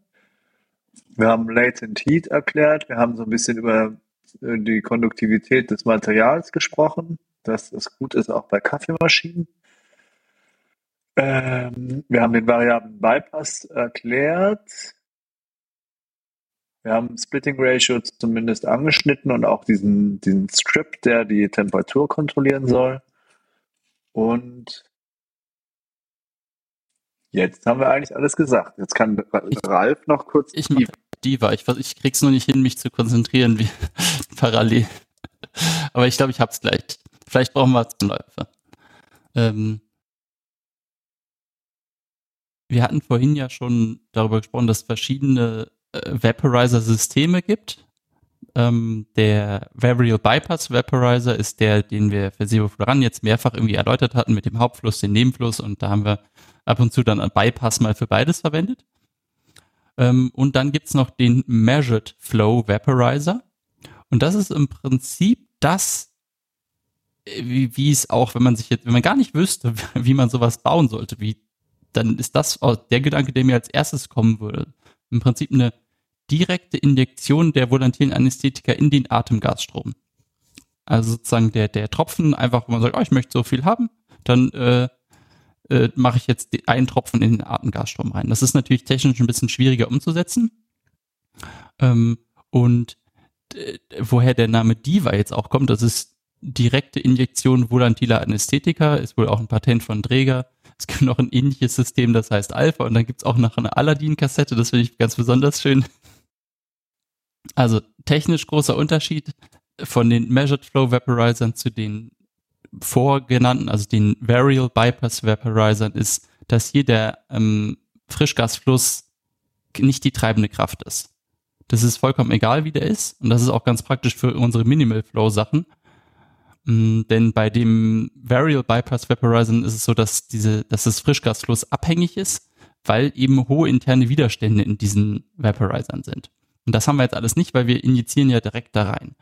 Wir haben Latent Heat erklärt. Wir haben so ein bisschen über äh, die Konduktivität des Materials gesprochen, dass es gut ist auch bei Kaffeemaschinen. Ähm, wir haben den variablen Bypass erklärt. Wir haben Splitting Ratio zumindest angeschnitten und auch diesen, diesen Strip, der die Temperatur kontrollieren soll. Und jetzt haben wir eigentlich alles gesagt. Jetzt kann Ralf noch kurz Ich mach Diva. Ich, ich krieg's nur nicht hin, mich zu konzentrieren wie (laughs) parallel. Aber ich glaube, ich hab's gleich. Vielleicht brauchen wir Läufe. Ähm, wir hatten vorhin ja schon darüber gesprochen, dass es verschiedene äh, Vaporizer-Systeme gibt. Ähm, der Variable Bypass Vaporizer ist der, den wir für Sevofluran jetzt mehrfach irgendwie erläutert hatten mit dem Hauptfluss, dem Nebenfluss und da haben wir ab und zu dann ein Bypass mal für beides verwendet. Ähm, und dann gibt's noch den Measured Flow Vaporizer. Und das ist im Prinzip das, äh, wie, wie es auch, wenn man sich jetzt, wenn man gar nicht wüsste, (laughs) wie man sowas bauen sollte, wie, dann ist das der Gedanke, der mir als erstes kommen würde. Im Prinzip eine direkte Injektion der volatilen Anästhetika in den Atemgasstrom. Also sozusagen der, der Tropfen, einfach, wo man sagt, oh, ich möchte so viel haben, dann äh, äh, mache ich jetzt einen Tropfen in den Atemgasstrom rein. Das ist natürlich technisch ein bisschen schwieriger umzusetzen. Ähm, und woher der Name Diva jetzt auch kommt, das ist direkte Injektion volatiler Anästhetika, ist wohl auch ein Patent von Dräger. Es gibt noch ein ähnliches System, das heißt Alpha und dann gibt's auch noch eine Aladdin-Kassette, das finde ich ganz besonders schön. Also technisch großer Unterschied von den Measured Flow Vaporizern zu den vorgenannten, also den Variable Bypass Vaporizern, ist, dass hier der ähm, Frischgasfluss nicht die treibende Kraft ist. Das ist vollkommen egal, wie der ist. Und das ist auch ganz praktisch für unsere Minimal Flow Sachen. Mm, Denn bei dem Variable Bypass Vaporizern ist es so, dass diese, dass das Frischgasfluss abhängig ist, weil eben hohe interne Widerstände in diesen Vaporizern sind. Und das haben wir jetzt alles nicht, weil wir injizieren ja direkt da rein.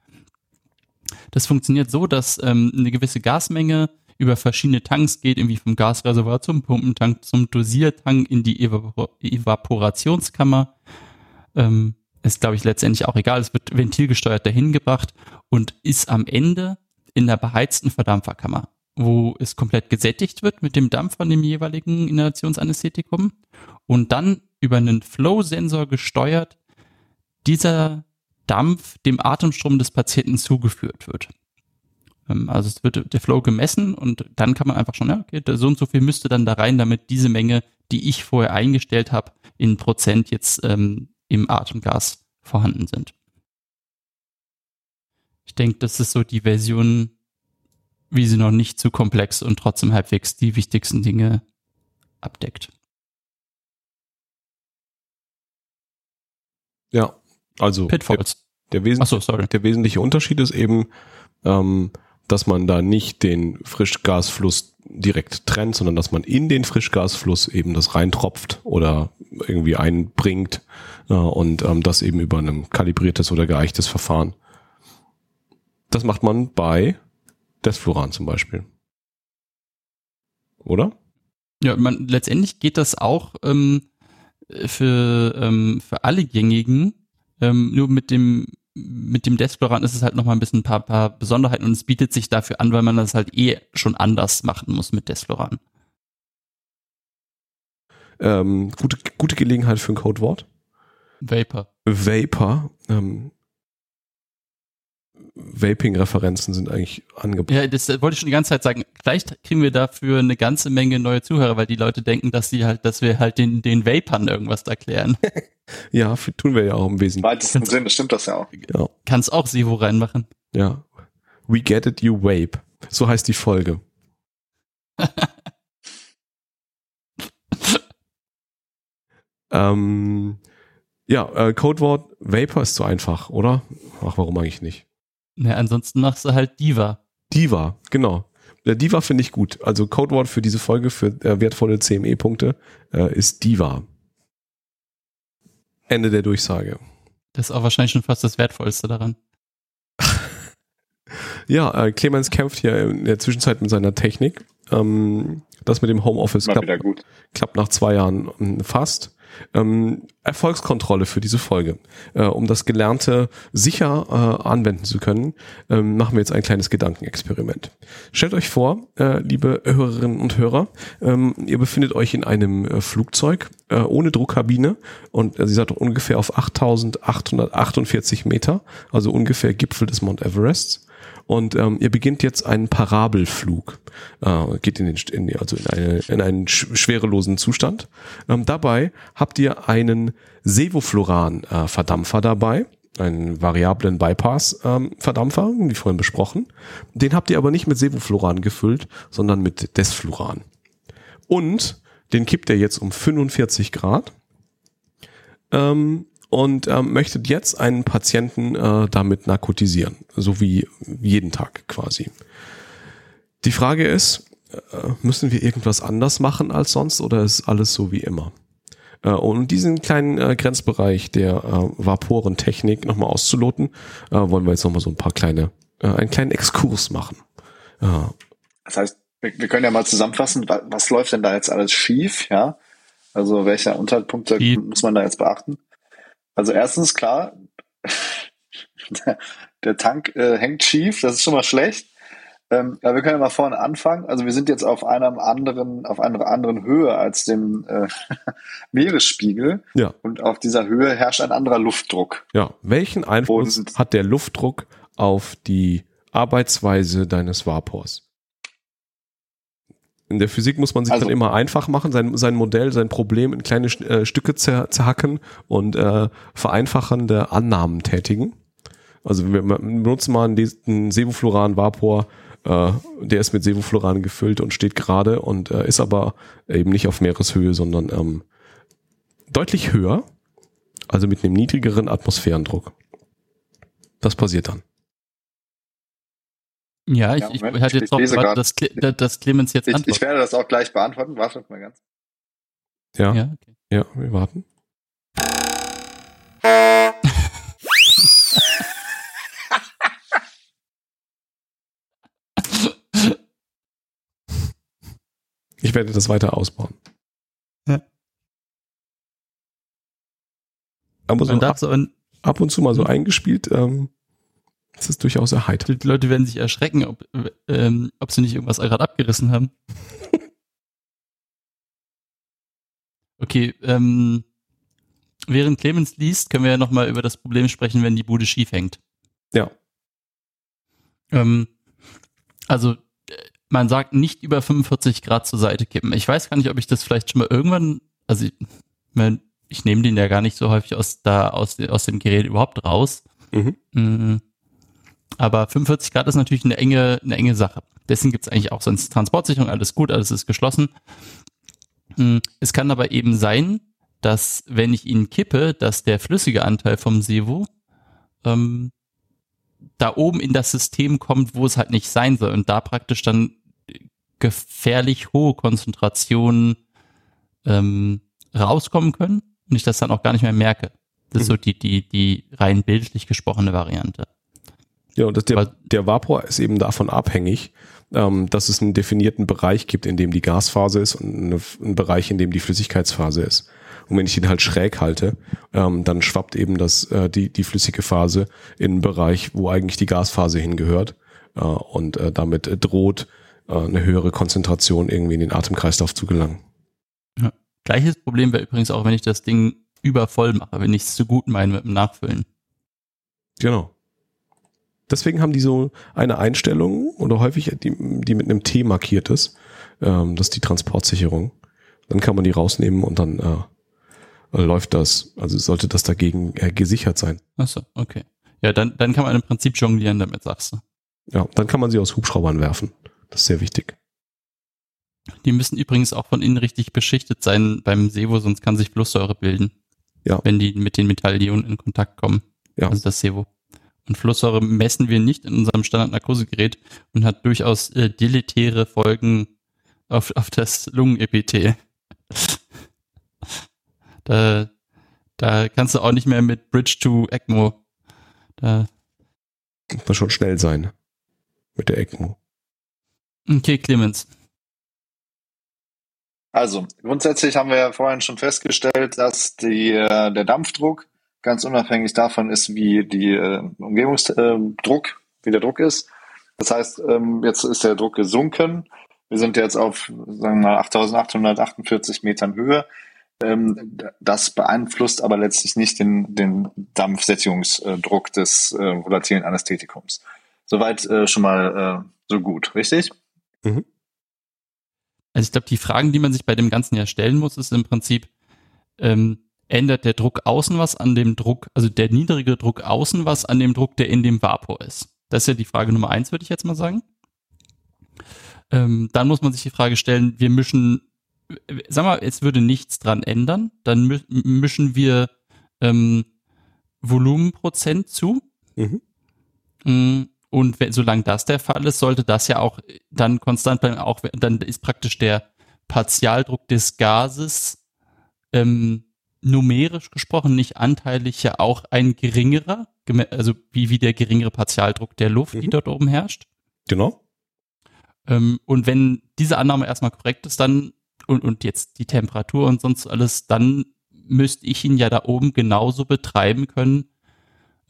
Das funktioniert so, dass ähm, eine gewisse Gasmenge über verschiedene Tanks geht, irgendwie vom Gasreservoir zum Pumpentank, zum Dosiertank in die Evapor Evaporationskammer. Ähm, ist, glaube ich, letztendlich auch egal. Es wird ventilgesteuert dahin gebracht und ist am Ende in der beheizten Verdampferkammer, wo es komplett gesättigt wird mit dem Dampf von dem jeweiligen Inhalationsanästhetikum und dann über einen Flow-Sensor gesteuert dieser Dampf dem Atemstrom des Patienten zugeführt wird. Ähm, also es wird der Flow gemessen und dann kann man einfach schon, ja, okay, so und so viel müsste dann da rein, damit diese Menge, die ich vorher eingestellt habe, in Prozent jetzt ähm, im Atemgas vorhanden sind. Ich denke, das ist so die Version, wie sie noch nicht zu komplex und trotzdem halbwegs die wichtigsten Dinge abdeckt. Ja, also Pitfalls. Der, der, wesentlich, so, sorry. der wesentliche Unterschied ist eben, ähm, dass man da nicht den Frischgasfluss direkt trennt, sondern dass man in den Frischgasfluss eben das reintropft oder irgendwie einbringt äh, und ähm, das eben über ein kalibriertes oder geeichtes Verfahren. Das macht man bei Desfluran zum Beispiel. Oder? Ja, man, letztendlich geht das auch ähm, für, ähm, für alle gängigen, ähm, nur mit dem mit dem Deskloran ist es halt nochmal ein bisschen ein paar, paar Besonderheiten und es bietet sich dafür an, weil man das halt eh schon anders machen muss mit Deskloran. Ähm, gute, gute Gelegenheit für ein Codewort. Vapor. Vapor. Ähm, Vaping-Referenzen sind eigentlich angeboten. Ja, das wollte ich schon die ganze Zeit sagen. Vielleicht kriegen wir dafür eine ganze Menge neue Zuhörer, weil die Leute denken, dass sie halt, dass wir halt den, den Vapern irgendwas erklären. (laughs) ja, tun wir ja auch im Wesentlichen. Im weitesten Sinne stimmt das ja auch. Ja. Kannst auch Sivo reinmachen. Ja. We get it, you vape. So heißt die Folge. (laughs) ähm, ja, äh, Codewort Vapor ist zu einfach, oder? Ach, warum eigentlich nicht? Ja, ansonsten machst du halt Diva. Diva, genau. Der Diva finde ich gut. Also Codewort für diese Folge für äh, wertvolle CME-Punkte äh, ist Diva. Ende der Durchsage. Das ist auch wahrscheinlich schon fast das Wertvollste daran. (laughs) ja, äh, Clemens kämpft hier in der Zwischenzeit mit seiner Technik. Ähm, das mit dem Homeoffice klappt, klappt nach zwei Jahren ähm, fast ähm, Erfolgskontrolle für diese Folge. Äh, um das Gelernte sicher äh, anwenden zu können, ähm, machen wir jetzt ein kleines Gedankenexperiment. Stellt euch vor, äh, liebe Hörerinnen und Hörer, ähm, ihr befindet euch in einem äh, Flugzeug äh, ohne Druckkabine und sie seid ungefähr auf 8848 Meter, also ungefähr Gipfel des Mount Everests. Und ähm, ihr beginnt jetzt einen Parabelflug, äh, geht in den, in, also in, eine, in einen schwerelosen Zustand. Ähm, dabei habt ihr einen Sevofluran-Verdampfer äh, dabei, einen variablen Bypass-Verdampfer, ähm, wie vorhin besprochen. Den habt ihr aber nicht mit Sevofluran gefüllt, sondern mit Desfluran. Und den kippt ihr jetzt um 45 Grad. Ähm, und ähm, möchtet jetzt einen Patienten äh, damit narkotisieren, so wie jeden Tag quasi. Die Frage ist, äh, müssen wir irgendwas anders machen als sonst oder ist alles so wie immer? Äh, um diesen kleinen äh, Grenzbereich der äh, Vaporentechnik nochmal auszuloten, äh, wollen wir jetzt nochmal so ein paar kleine, äh, einen kleinen Exkurs machen. Ja. Das heißt, wir, wir können ja mal zusammenfassen, was, was läuft denn da jetzt alles schief, ja? Also welche Unterpunkte muss man da jetzt beachten? Also erstens klar, der, (laughs) der Tank äh, hängt schief, das ist schon mal schlecht. Ähm, ja, wir können ja mal vorne anfangen. Also wir sind jetzt auf einem anderen, auf einer anderen Höhe als dem äh, (laughs) Meeresspiegel. Ja. Und auf dieser Höhe herrscht ein anderer Luftdruck. Ja. Welchen Einfluss Und, hat der Luftdruck auf die Arbeitsweise deines Vapors? In der Physik muss man sich also, dann immer einfach machen, sein, sein Modell, sein Problem in kleine äh, Stücke zer, zerhacken und äh, vereinfachende Annahmen tätigen. Also wir benutzen mal einen Sevofluran Vapor, äh, der ist mit Sevofluran gefüllt und steht gerade und äh, ist aber eben nicht auf Meereshöhe, sondern ähm, deutlich höher, also mit einem niedrigeren Atmosphärendruck. Das passiert dann. Ja, ich, ja, ich hatte jetzt noch gewartet, dass, Cle dass Clemens jetzt ich, antwortet. Ich werde das auch gleich beantworten. Wartet mal ganz. Ja, ja, okay. ja wir warten. Ich werde das weiter ausbauen. Ja. So ab, so ein, ab und zu mal so eingespielt, ähm, das ist durchaus erheiternd. die Leute werden sich erschrecken, ob, ähm, ob sie nicht irgendwas gerade abgerissen haben. (laughs) Okay, ähm, während Clemens liest, können wir ja nochmal über das Problem sprechen, wenn die Bude schief hängt. Ja. Ähm, also, äh, man sagt nicht über 45 Grad zur Seite kippen. Ich weiß gar nicht, ob ich das vielleicht schon mal irgendwann, also ich, mein, ich nehme den ja gar nicht so häufig aus, da, aus, aus dem Gerät überhaupt raus. Mhm. Aber 45 Grad ist natürlich eine enge, eine enge Sache. Deswegen gibt es eigentlich auch sonst Transportsicherung, alles gut, alles ist geschlossen. Mm, Es kann aber eben sein, dass wenn ich ihn kippe, dass der flüssige Anteil vom Sevo ähm, da oben in das System kommt, wo es halt nicht sein soll und da praktisch dann gefährlich hohe Konzentrationen ähm, rauskommen können und ich das dann auch gar nicht mehr merke. Das ist so die, die, die rein bildlich gesprochene Variante. Ja, und das, der, der Vapor ist eben davon abhängig, ähm, dass es einen definierten Bereich gibt, in dem die Gasphase ist und eine, einen Bereich, in dem die Flüssigkeitsphase ist. Und wenn ich ihn halt schräg halte, ähm, dann schwappt eben das, äh, die, die flüssige Phase in einen Bereich, wo eigentlich die Gasphase hingehört. Äh, und äh, damit droht äh, eine höhere Konzentration irgendwie in den Atemkreislauf zu gelangen. Gleiches Problem wäre übrigens auch, wenn ich das Ding übervoll mache, wenn ich es zu gut meine mit dem Nachfüllen. Genau. Deswegen haben die so eine Einstellung oder häufig die, die mit einem T markiert ist. Ähm, das ist die Transportsicherung. Dann kann man die rausnehmen und dann äh, läuft das. Also sollte das dagegen äh, gesichert sein. Achso, okay. Ja, dann, dann kann man im Prinzip jonglieren damit, sagst du. Ja, dann kann man sie aus Hubschraubern werfen. Das ist sehr wichtig. Die müssen übrigens auch von innen richtig beschichtet sein beim Sevo, sonst kann sich Flusssäure bilden. Ja. Wenn die mit den Metallionen in Kontakt kommen. Ja. Also das Sevo. Und Flusssäure messen wir nicht in unserem Standard-Narkosegerät und hat durchaus äh, deletäre Folgen auf, auf das Lungenepithel. (laughs) da, da kannst du auch nicht mehr mit Bridge to ECMO. Da, Muss man schon schnell sein. Mit der ECMO. okay, Clemens. Also, grundsätzlich haben wir ja vorhin schon festgestellt, dass die, äh, der Dampfdruck ganz unabhängig davon ist, wie die äh, Umgebungsdruck, wie der Druck ist. Das heißt, ähm, jetzt ist der Druck gesunken. Wir sind jetzt auf, sagen wir mal, 8848 Metern Höhe. Ähm, das beeinflusst aber letztlich nicht den, den Dampfsättigungsdruck des äh, volatilen Anästhetikums. Soweit äh, schon mal äh, so gut, richtig? Also ich glaube, die Fragen, die man sich bei dem Ganzen ja stellen muss, ist im Prinzip, ähm, ändert der Druck außen was an dem Druck, also der niedrige Druck außen was an dem Druck, der in dem Vapor ist? Das ist ja die Frage Nummer eins, würde ich jetzt mal sagen. Ähm, dann muss man sich die Frage stellen, wir mischen, sag mal, es würde nichts dran ändern, dann mi- mischen wir ähm, Volumenprozent zu. Mhm. Mm, Und wenn, solange das der Fall ist, sollte das ja auch dann konstant bleiben. Auch dann ist praktisch der Partialdruck des Gases ähm, numerisch gesprochen, nicht anteilig ja auch ein geringerer, also wie, wie der geringere Partialdruck der Luft, die Mhm. dort oben herrscht. Genau. Ähm, und wenn diese Annahme erstmal korrekt ist, dann und, und jetzt die Temperatur und sonst alles, dann müsste ich ihn ja da oben genauso betreiben können,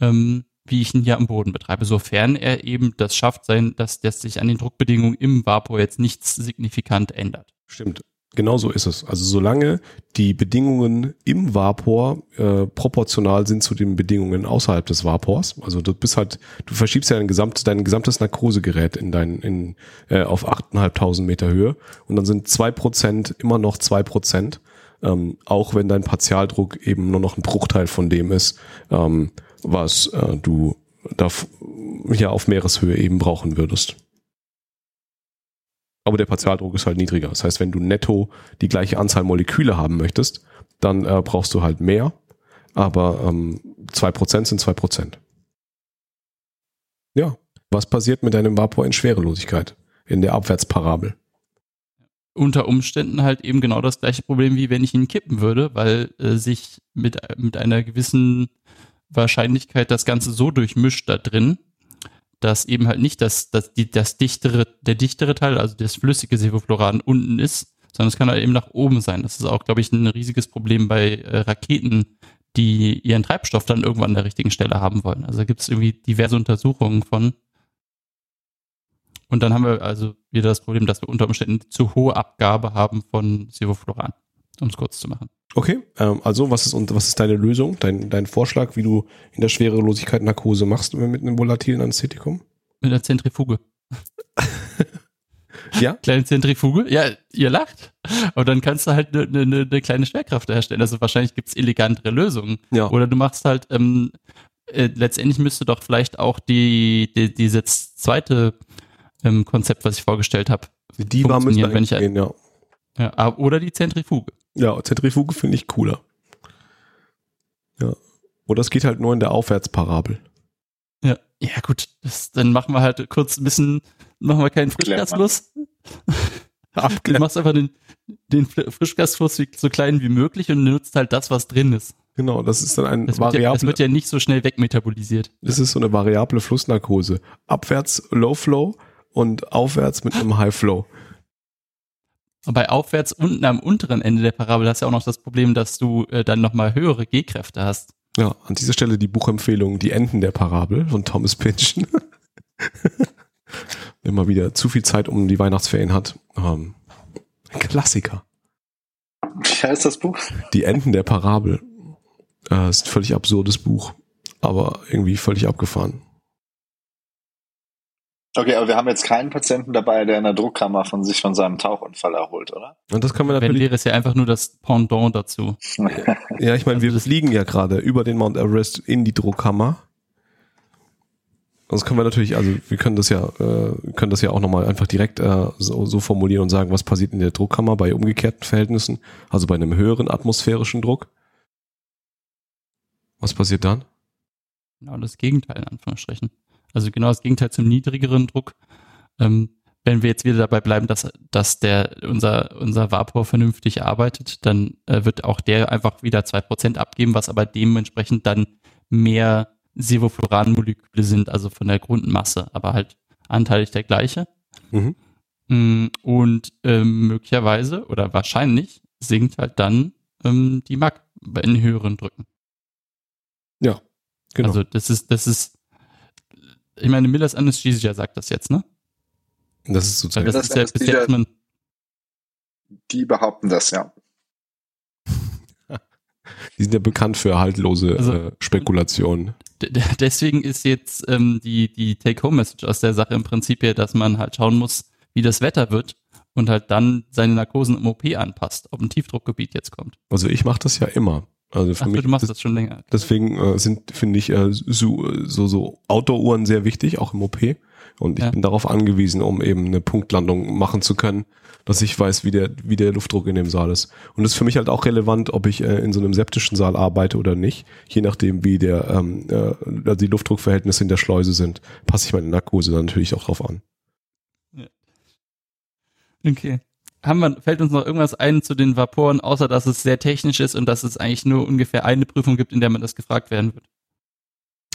ähm, wie ich ihn hier am Boden betreibe, sofern er eben das schafft, sein, dass, dass sich an den Druckbedingungen im Vapor jetzt nichts signifikant ändert. Stimmt. Genau so ist es. Also solange die Bedingungen im Vapor äh, proportional sind zu den Bedingungen außerhalb des Vapors, also du bist halt, du verschiebst ja dein, gesamt, dein gesamtes Narkosegerät in dein, in, äh, auf 8.500 Meter Höhe und dann sind zwei Prozent immer noch zwei Prozent, ähm, auch wenn dein Partialdruck eben nur noch ein Bruchteil von dem ist, ähm, was äh, du da ja auf Meereshöhe eben brauchen würdest. Aber der Partialdruck ist halt niedriger. Das heißt, wenn du netto die gleiche Anzahl Moleküle haben möchtest, dann äh, brauchst du halt mehr. Aber ähm, 2% sind 2%. Ja. Was passiert mit deinem Vapor in Schwerelosigkeit? In der Abwärtsparabel? Unter Umständen halt eben genau das gleiche Problem, wie wenn ich ihn kippen würde, weil äh, sich mit, mit einer gewissen Wahrscheinlichkeit das Ganze so durchmischt da drin, dass eben halt nicht das, das, die, das dichtere, der dichtere Teil, also das flüssige Sevofloran unten ist, sondern es kann halt eben nach oben sein. Das ist auch, glaube ich, ein riesiges Problem bei äh, Raketen, die ihren Treibstoff dann irgendwann an der richtigen Stelle haben wollen. Also da gibt es irgendwie diverse Untersuchungen von. Und dann haben wir also wieder das Problem, dass wir unter Umständen zu hohe Abgabe haben von Sevofluran, um es kurz zu machen. Okay, ähm, also was ist und was ist deine Lösung, dein, dein Vorschlag, wie du in der Schwerelosigkeit Narkose machst mit einem volatilen Anästhetikum? Mit einer Zentrifuge. (laughs) Ja? Kleine Zentrifuge? Ja, ihr lacht. Aber dann kannst du halt eine ne, ne, ne kleine Schwerkraft herstellen. Also wahrscheinlich gibt's elegantere Lösungen. Ja. Oder du machst halt, ähm, äh, letztendlich müsste doch vielleicht auch die, die dieses zweite ähm, Konzept, was ich vorgestellt habe, Die Funktionieren, wenn ich- gehen, ja. ja, ah, oder die Zentrifuge. Ja, Zentrifuge finde ich cooler. Ja. Oder es geht halt nur in der Aufwärtsparabel. Ja, ja gut, das, dann machen wir halt kurz ein bisschen, machen wir keinen Frischgasfluss. (laughs) Du machst einfach den, den Fl- Frischgasfluss so klein wie möglich und nutzt halt das, was drin ist. Genau, das ist dann ein Das wird, ja, das variable, wird ja nicht so schnell wegmetabolisiert. das ist so eine variable Flussnarkose. Abwärts Low Flow und aufwärts mit einem High Flow. Und bei aufwärts unten am unteren Ende der Parabel hast du ja auch noch das Problem, dass du äh, dann nochmal höhere G-Kräfte hast. Ja, an dieser Stelle die Buchempfehlung Die Enden der Parabel von Thomas Pynchon. Wenn man wieder zu viel Zeit um die Weihnachtsferien hat. Ähm, ein Klassiker. Wie heißt das Buch? Die Enden der Parabel. Äh, ist ein völlig absurdes Buch, aber irgendwie völlig abgefahren. Okay, aber wir haben jetzt keinen Patienten dabei, der in der Druckkammer von sich von seinem Tauchunfall erholt, oder? Und das können wir Wenn natürlich. wäre es ja einfach nur das Pendant dazu. (laughs) Ja, ich meine, wir Also fliegen ja gerade über den Mount Everest in die Druckkammer. Das können wir natürlich, also wir können das ja, äh, können das ja auch nochmal einfach direkt äh, so, so formulieren und sagen, was passiert in der Druckkammer bei umgekehrten Verhältnissen, also bei einem höheren atmosphärischen Druck. Was passiert dann? Genau das Gegenteil in Anführungsstrichen. Also genau das Gegenteil zum niedrigeren Druck. Ähm, wenn wir jetzt wieder dabei bleiben, dass, dass der, unser, unser Vapor vernünftig arbeitet, dann äh, wird auch der einfach wieder zwei Prozent abgeben, was aber dementsprechend dann mehr Sevofluran-Moleküle sind, also von der Grundmasse, aber halt anteilig der gleiche. Mhm. Mm, Und ähm, möglicherweise oder wahrscheinlich sinkt halt dann ähm, die MAC in höheren Drücken. Ja, genau. Also das ist, das ist, ich meine, Millers Anesthesia sagt das jetzt, ne? das ist sozusagen, das, Das ist ja bis Die behaupten das, ja. (laughs) die sind ja bekannt für haltlose Also- äh, Spekulationen. deswegen ist jetzt ähm, die, die Take-Home-Message aus der Sache im Prinzip ja, dass man halt schauen muss, wie das Wetter wird und halt dann seine Narkosen im OP anpasst, ob ein Tiefdruckgebiet jetzt kommt. Also ich mache das ja immer. Also für Ach, mich du machst das schon länger. Deswegen äh, sind, finde ich, äh, so, so, so Outdoor-Uhren sehr wichtig, auch im OP. Und ich Ja. bin darauf angewiesen, um eben eine Punktlandung machen zu können, dass ich weiß, wie der, wie der Luftdruck in dem Saal ist. Und das ist für mich halt auch relevant, ob ich äh, in so einem septischen Saal arbeite oder nicht. Je nachdem, wie der, ähm, äh, die Luftdruckverhältnisse in der Schleuse sind, passe ich meine Narkose dann natürlich auch drauf an. Okay. Haben wir, fällt uns noch irgendwas ein zu den Vaporen, außer dass es sehr technisch ist und dass es eigentlich nur ungefähr eine Prüfung gibt, in der man das gefragt werden wird?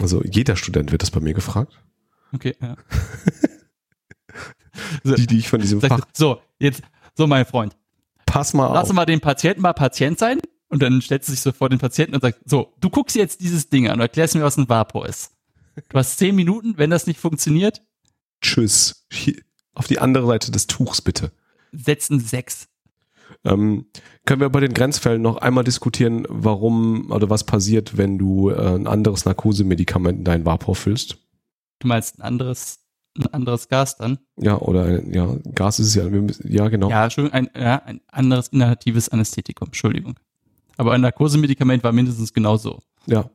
Also jeder Student wird das bei mir gefragt. Okay, ja. So. (laughs) Die, die ich von diesem Fach, so, jetzt, so mein Freund, pass mal lass auf. mal den Patienten mal Patient sein und dann stellst du dich so vor den Patienten und sagst, so, du guckst jetzt dieses Ding an und erklärst mir, was ein Vapor ist. Du hast zehn Minuten, wenn das nicht funktioniert, Tschüss. Hier, auf die andere Seite des Tuchs bitte. Setzen sechs. Ähm, können wir bei den Grenzfällen noch einmal diskutieren, warum oder was passiert, wenn du äh, ein anderes Narkosemedikament in deinen Vapor füllst? Du meinst ein anderes, ein anderes Gas dann? Ja, oder ein- ja, Gas ist es ja. Ja, genau. Ja, Entschuldigung, ein, ja, ein anderes inhalatives Anästhetikum, Entschuldigung. Aber ein Narkosemedikament war mindestens genauso. Ja.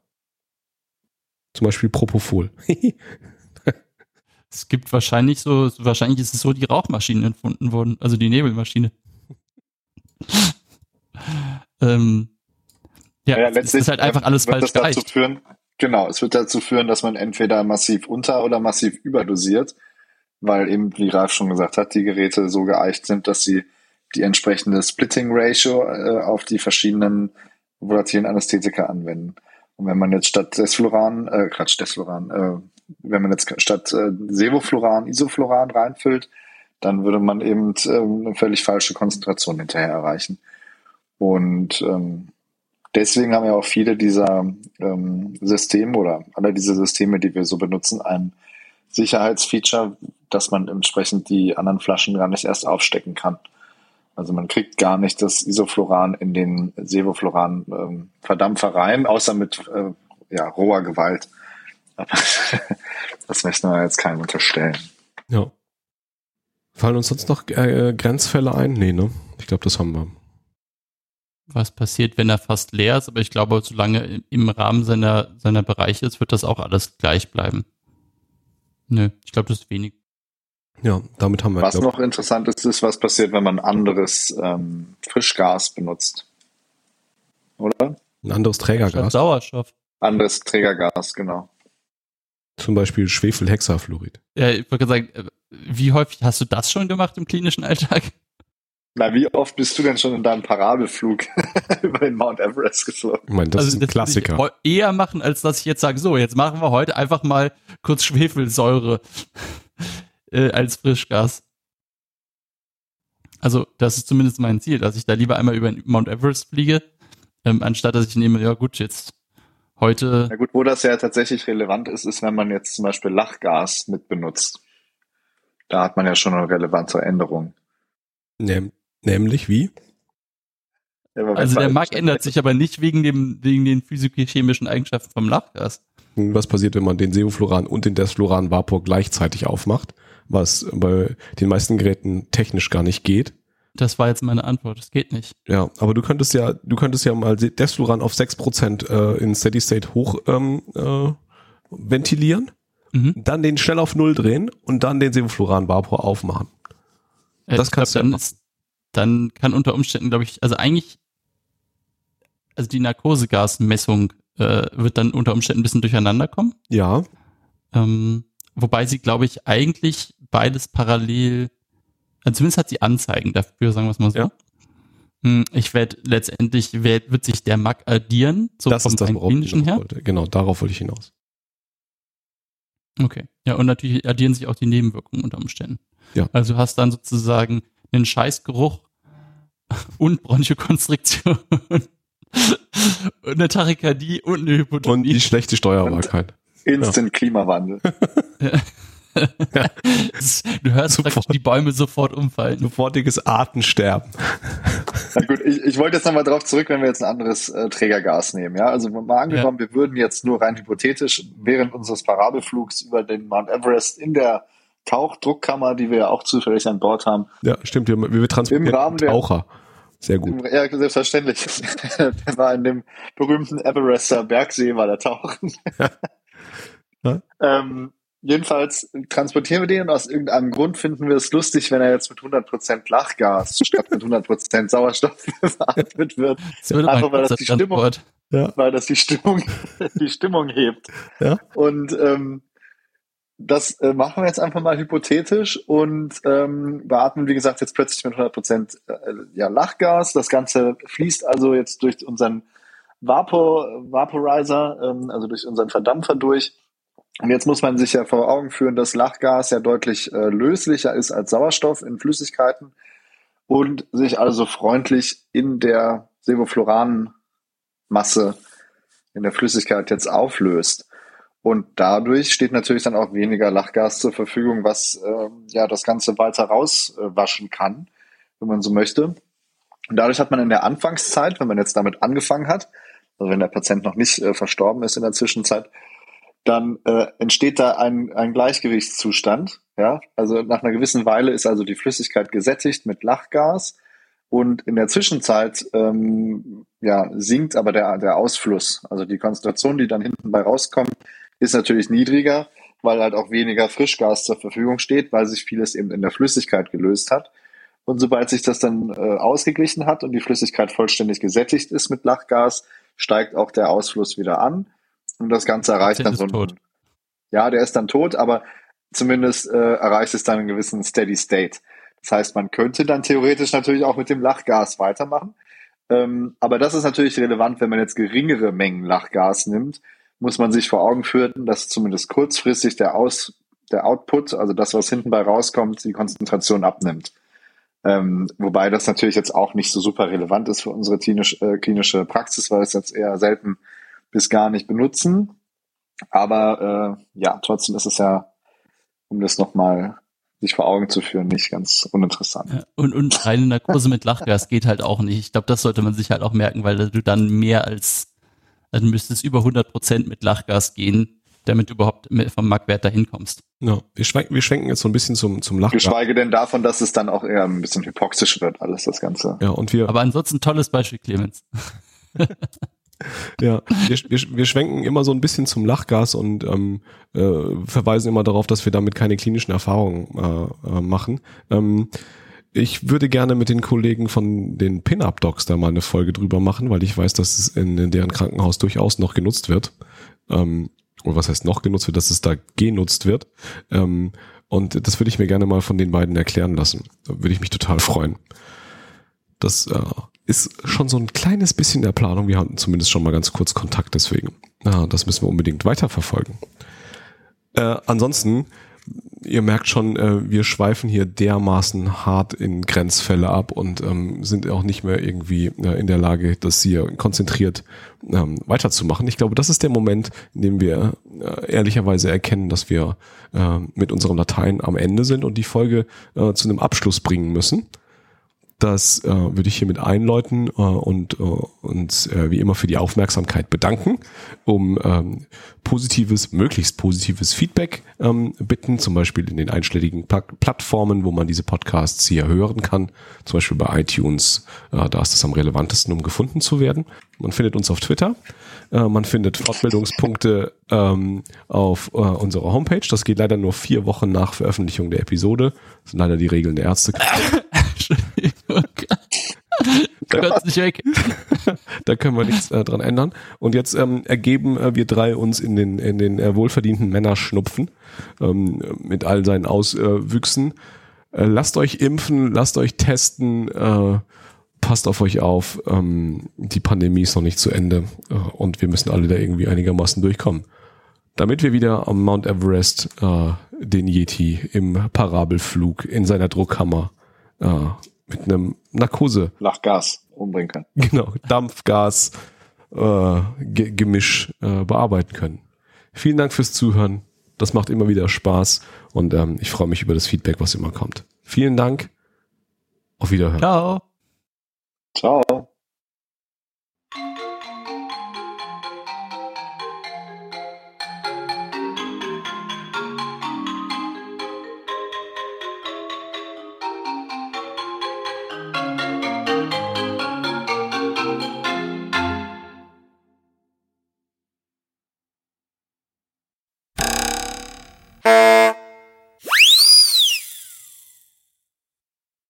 Zum Beispiel Propofol. (laughs) Es gibt wahrscheinlich so, wahrscheinlich ist es so, die Rauchmaschinen entfunden wurden, also die Nebelmaschine. (laughs) ähm, ja, Ja, es letztlich ist halt einfach alles wird falsch das dazu führen, genau, es wird dazu führen, dass man entweder massiv unter- oder massiv überdosiert, weil eben, wie Ralf schon gesagt hat, die Geräte so geeicht sind, dass sie die entsprechende Splitting Ratio äh, auf die verschiedenen volatilen Anästhetika anwenden. Und wenn man jetzt statt Desfluran, äh, Quatsch, Desfluran, äh, wenn man jetzt statt äh, Sevofluran Isofluran reinfüllt, dann würde man eben ähm, eine völlig falsche Konzentration hinterher erreichen. Und ähm, deswegen haben ja auch viele dieser ähm, Systeme oder alle diese Systeme, die wir so benutzen, ein Sicherheitsfeature, dass man entsprechend die anderen Flaschen gar nicht erst aufstecken kann. Also man kriegt gar nicht das Isofloran in den Sevofloran ähm, Verdampfer rein, außer mit äh, ja, roher Gewalt. Aber (laughs) das möchten wir jetzt keinem unterstellen. Ja. Fallen uns sonst noch äh, Grenzfälle ein? Nee, ne? Ich glaube, das haben wir. Was passiert, wenn er fast leer ist? Aber ich glaube, solange im Rahmen seiner, seiner Bereiche ist, wird das auch alles gleich bleiben. Nö, ich glaube, das ist wenig. Ja, damit haben wir. Was glaub, noch interessant ist, ist, was passiert, wenn man anderes ähm, Frischgas benutzt. Oder? Ein anderes Trägergas. Sauerstoff. Anderes Trägergas, genau. Zum Beispiel Schwefelhexafluorid. Ja, ich wollte sagen, äh, wie häufig hast du das schon gemacht im klinischen Alltag? Na, wie oft bist du denn schon in deinem Parabelflug (laughs) über den Mount Everest geflogen? Ich meine, das also, ist ein das Klassiker. Ich eher machen, als dass ich jetzt sage, so, jetzt machen wir heute einfach mal kurz Schwefelsäure (laughs) äh, als Frischgas. Also, das ist zumindest mein Ziel, dass ich da lieber einmal über den Mount Everest fliege, ähm, anstatt dass ich nehme, ja gut, jetzt heute. Na gut, wo das ja tatsächlich relevant ist, ist, wenn man jetzt zum Beispiel Lachgas mit benutzt. Da hat man ja schon eine relevante Änderung. Näm nämlich wie? also der Mark ändert sich aber nicht wegen dem wegen den physisch-chemischen Eigenschaften vom Lachgas. Was passiert, wenn man den Sevofluran und den Desfluran Vapor gleichzeitig aufmacht, was bei den meisten Geräten technisch gar nicht geht? Das war jetzt meine Antwort, das geht nicht. Ja, aber du könntest ja, du könntest ja mal Desfluran auf 6% äh, in Steady State hoch ähm, äh, ventilieren, mhm. dann den schnell auf Null drehen und dann den Sevofluran Vapor aufmachen. Äh, das kannst glaub, du dann, ist, dann kann unter Umständen, glaube ich, also eigentlich, also die Narkosegasmessung äh, wird dann unter Umständen ein bisschen durcheinander kommen. Ja. Ähm, wobei sie, glaube ich, eigentlich beides parallel, zumindest hat sie Anzeigen dafür, sagen wir es mal so. Ja. Hm, ich werde letztendlich, werd, wird sich der MAC addieren, so das vom ist das, klinischen her. Wollte. Genau, darauf wollte ich hinaus. Okay. Ja, und natürlich addieren sich auch die Nebenwirkungen unter Umständen. Ja. Also du hast dann sozusagen einen Scheißgeruch (laughs) und Bronchokonstriktion und (laughs) eine Tachykardie und eine Hypotonie. Und die schlechte Steuerbarkeit. Instant ja. Klimawandel. (laughs) (laughs) du hörst sofort, die Bäume sofort umfallen. Sofortiges Artensterben. Na gut, ich, ich wollte jetzt nochmal drauf zurück, wenn wir jetzt ein anderes äh, Trägergas nehmen. Ja, also mal angenommen, ja. wir würden jetzt nur rein hypothetisch während unseres Parabelflugs über den Mount Everest in der Tauchdruckkammer, die wir ja auch zufällig an Bord haben. Ja, stimmt. Wir, wir transportieren Im Rahmen Taucher. Sehr gut. Ja, selbstverständlich. (laughs) der war in dem berühmten Everester Bergsee, war der tauchen. Ja. (laughs) ähm, jedenfalls transportieren wir den und aus irgendeinem Grund finden wir es lustig, wenn er jetzt mit 100% Lachgas statt mit 100% Sauerstoff (laughs) beatmet wird. Einfach weil das die Stimmung, ja. weil das die Stimmung, (laughs) die Stimmung hebt. Ja. Und ähm, das äh, machen wir jetzt einfach mal hypothetisch und ähm, beatmen, wie gesagt, jetzt plötzlich mit 100 Prozent äh, ja, Lachgas. Das Ganze fließt also jetzt durch unseren Vapor, Vaporizer, ähm, also durch unseren Verdampfer durch. Und jetzt muss man sich ja vor Augen führen, dass Lachgas ja deutlich äh, löslicher ist als Sauerstoff in Flüssigkeiten und sich also freundlich in der Sevofloranmasse in der Flüssigkeit jetzt auflöst. Und dadurch steht natürlich dann auch weniger Lachgas zur Verfügung, was äh, ja das Ganze weiter rauswaschen kann, wenn man so möchte. Und dadurch hat man in der Anfangszeit, wenn man jetzt damit angefangen hat, also wenn der Patient noch nicht äh, verstorben ist in der Zwischenzeit, dann äh, entsteht da ein, ein Gleichgewichtszustand. Ja, also nach einer gewissen Weile ist also die Flüssigkeit gesättigt mit Lachgas und in der Zwischenzeit ähm, ja, sinkt aber der, der Ausfluss. Also die Konzentration, die dann hinten bei rauskommt, ist natürlich niedriger, weil halt auch weniger Frischgas zur Verfügung steht, weil sich vieles eben in der Flüssigkeit gelöst hat. Und sobald sich das dann äh, ausgeglichen hat und die Flüssigkeit vollständig gesättigt ist mit Lachgas, steigt auch der Ausfluss wieder an. Und das Ganze erreicht dann so ein, tot. Ja, der ist dann tot, aber zumindest äh, erreicht es dann einen gewissen Steady State. Das heißt, man könnte dann theoretisch natürlich auch mit dem Lachgas weitermachen. Ähm, aber das ist natürlich relevant, wenn man jetzt geringere Mengen Lachgas nimmt, muss man sich vor Augen führen, dass zumindest kurzfristig der Aus, der Output, also das, was hinten bei rauskommt, die Konzentration abnimmt. Ähm, wobei das natürlich jetzt auch nicht so super relevant ist für unsere klinisch, äh, klinische Praxis, weil es jetzt eher selten bis gar nicht benutzen. Aber äh, ja, trotzdem ist es ja, um das nochmal sich vor Augen zu führen, nicht ganz uninteressant. Ja, und, und reine Narkose mit Lachgas geht halt auch nicht. Ich glaube, das sollte man sich halt auch merken, weil du dann mehr als, dann müsste es über 100 Prozent mit Lachgas gehen, damit du überhaupt vom Marktwert dahin kommst. Ja, wir schwenken, wir schwenken jetzt so ein bisschen zum, zum Lachgas. Geschweige denn davon, dass es dann auch eher ein bisschen hypoxisch wird, alles das Ganze. Ja, und wir. Aber ansonsten tolles Beispiel, Clemens. (laughs) ja, wir, wir, wir schwenken immer so ein bisschen zum Lachgas und ähm, äh, verweisen immer darauf, dass wir damit keine klinischen Erfahrungen äh, äh, machen. Ähm, ich würde gerne mit den Kollegen von den Pin-Up-Docs da mal eine Folge drüber machen, weil ich weiß, dass es in, in deren Krankenhaus durchaus noch genutzt wird. Ähm, oder was heißt noch genutzt wird, dass es da genutzt wird. Ähm, und das würde ich mir gerne mal von den beiden erklären lassen. Da würde ich mich total freuen. Das äh, ist schon so ein kleines bisschen der Planung. Wir hatten zumindest schon mal ganz kurz Kontakt, deswegen. Ja, das müssen wir unbedingt weiterverfolgen. Äh, ansonsten, ihr merkt schon, äh, wir schweifen hier dermaßen hart in Grenzfälle ab und ähm, sind auch nicht mehr irgendwie äh, in der Lage, das hier konzentriert ähm, weiterzumachen. Ich glaube, das ist der Moment, in dem wir äh, ehrlicherweise erkennen, dass wir äh, mit unserem Latein am Ende sind und die Folge äh, zu einem Abschluss bringen müssen. Das äh, würde ich hiermit einläuten äh, und äh, uns äh, wie immer für die Aufmerksamkeit bedanken, um ähm, positives, möglichst positives Feedback ähm, bitten, zum Beispiel in den einschlägigen Pla Plattformen, wo man diese Podcasts hier hören kann, zum Beispiel bei iTunes, äh, da ist das am relevantesten, um gefunden zu werden. Man findet uns auf Twitter, äh, man findet Fortbildungspunkte ähm, auf äh, unserer Homepage. Das geht leider nur vier Wochen nach Veröffentlichung der Episode. Das sind leider die Regeln der Ärzte. (laughs) da, nicht weg. da können wir nichts äh, dran ändern. Und jetzt ähm, ergeben äh, wir drei uns in den, in den äh, wohlverdienten Männerschnupfen ähm, mit all seinen Auswüchsen. Äh, lasst euch impfen, lasst euch testen, äh, passt auf euch auf. Ähm, die Pandemie ist noch nicht zu Ende äh, und wir müssen alle da irgendwie einigermaßen durchkommen. Damit wir wieder am Mount Everest den Yeti im Parabelflug in seiner Druckkammer äh, mit einem Narkose. Lachgas umbringen können. (laughs) Genau, Dampfgas äh, Gemisch äh, bearbeiten können. Vielen Dank fürs Zuhören. Das macht immer wieder Spaß und ähm, ich freue mich über das Feedback, was immer kommt. Vielen Dank. Auf Wiederhören. Ciao. Ciao.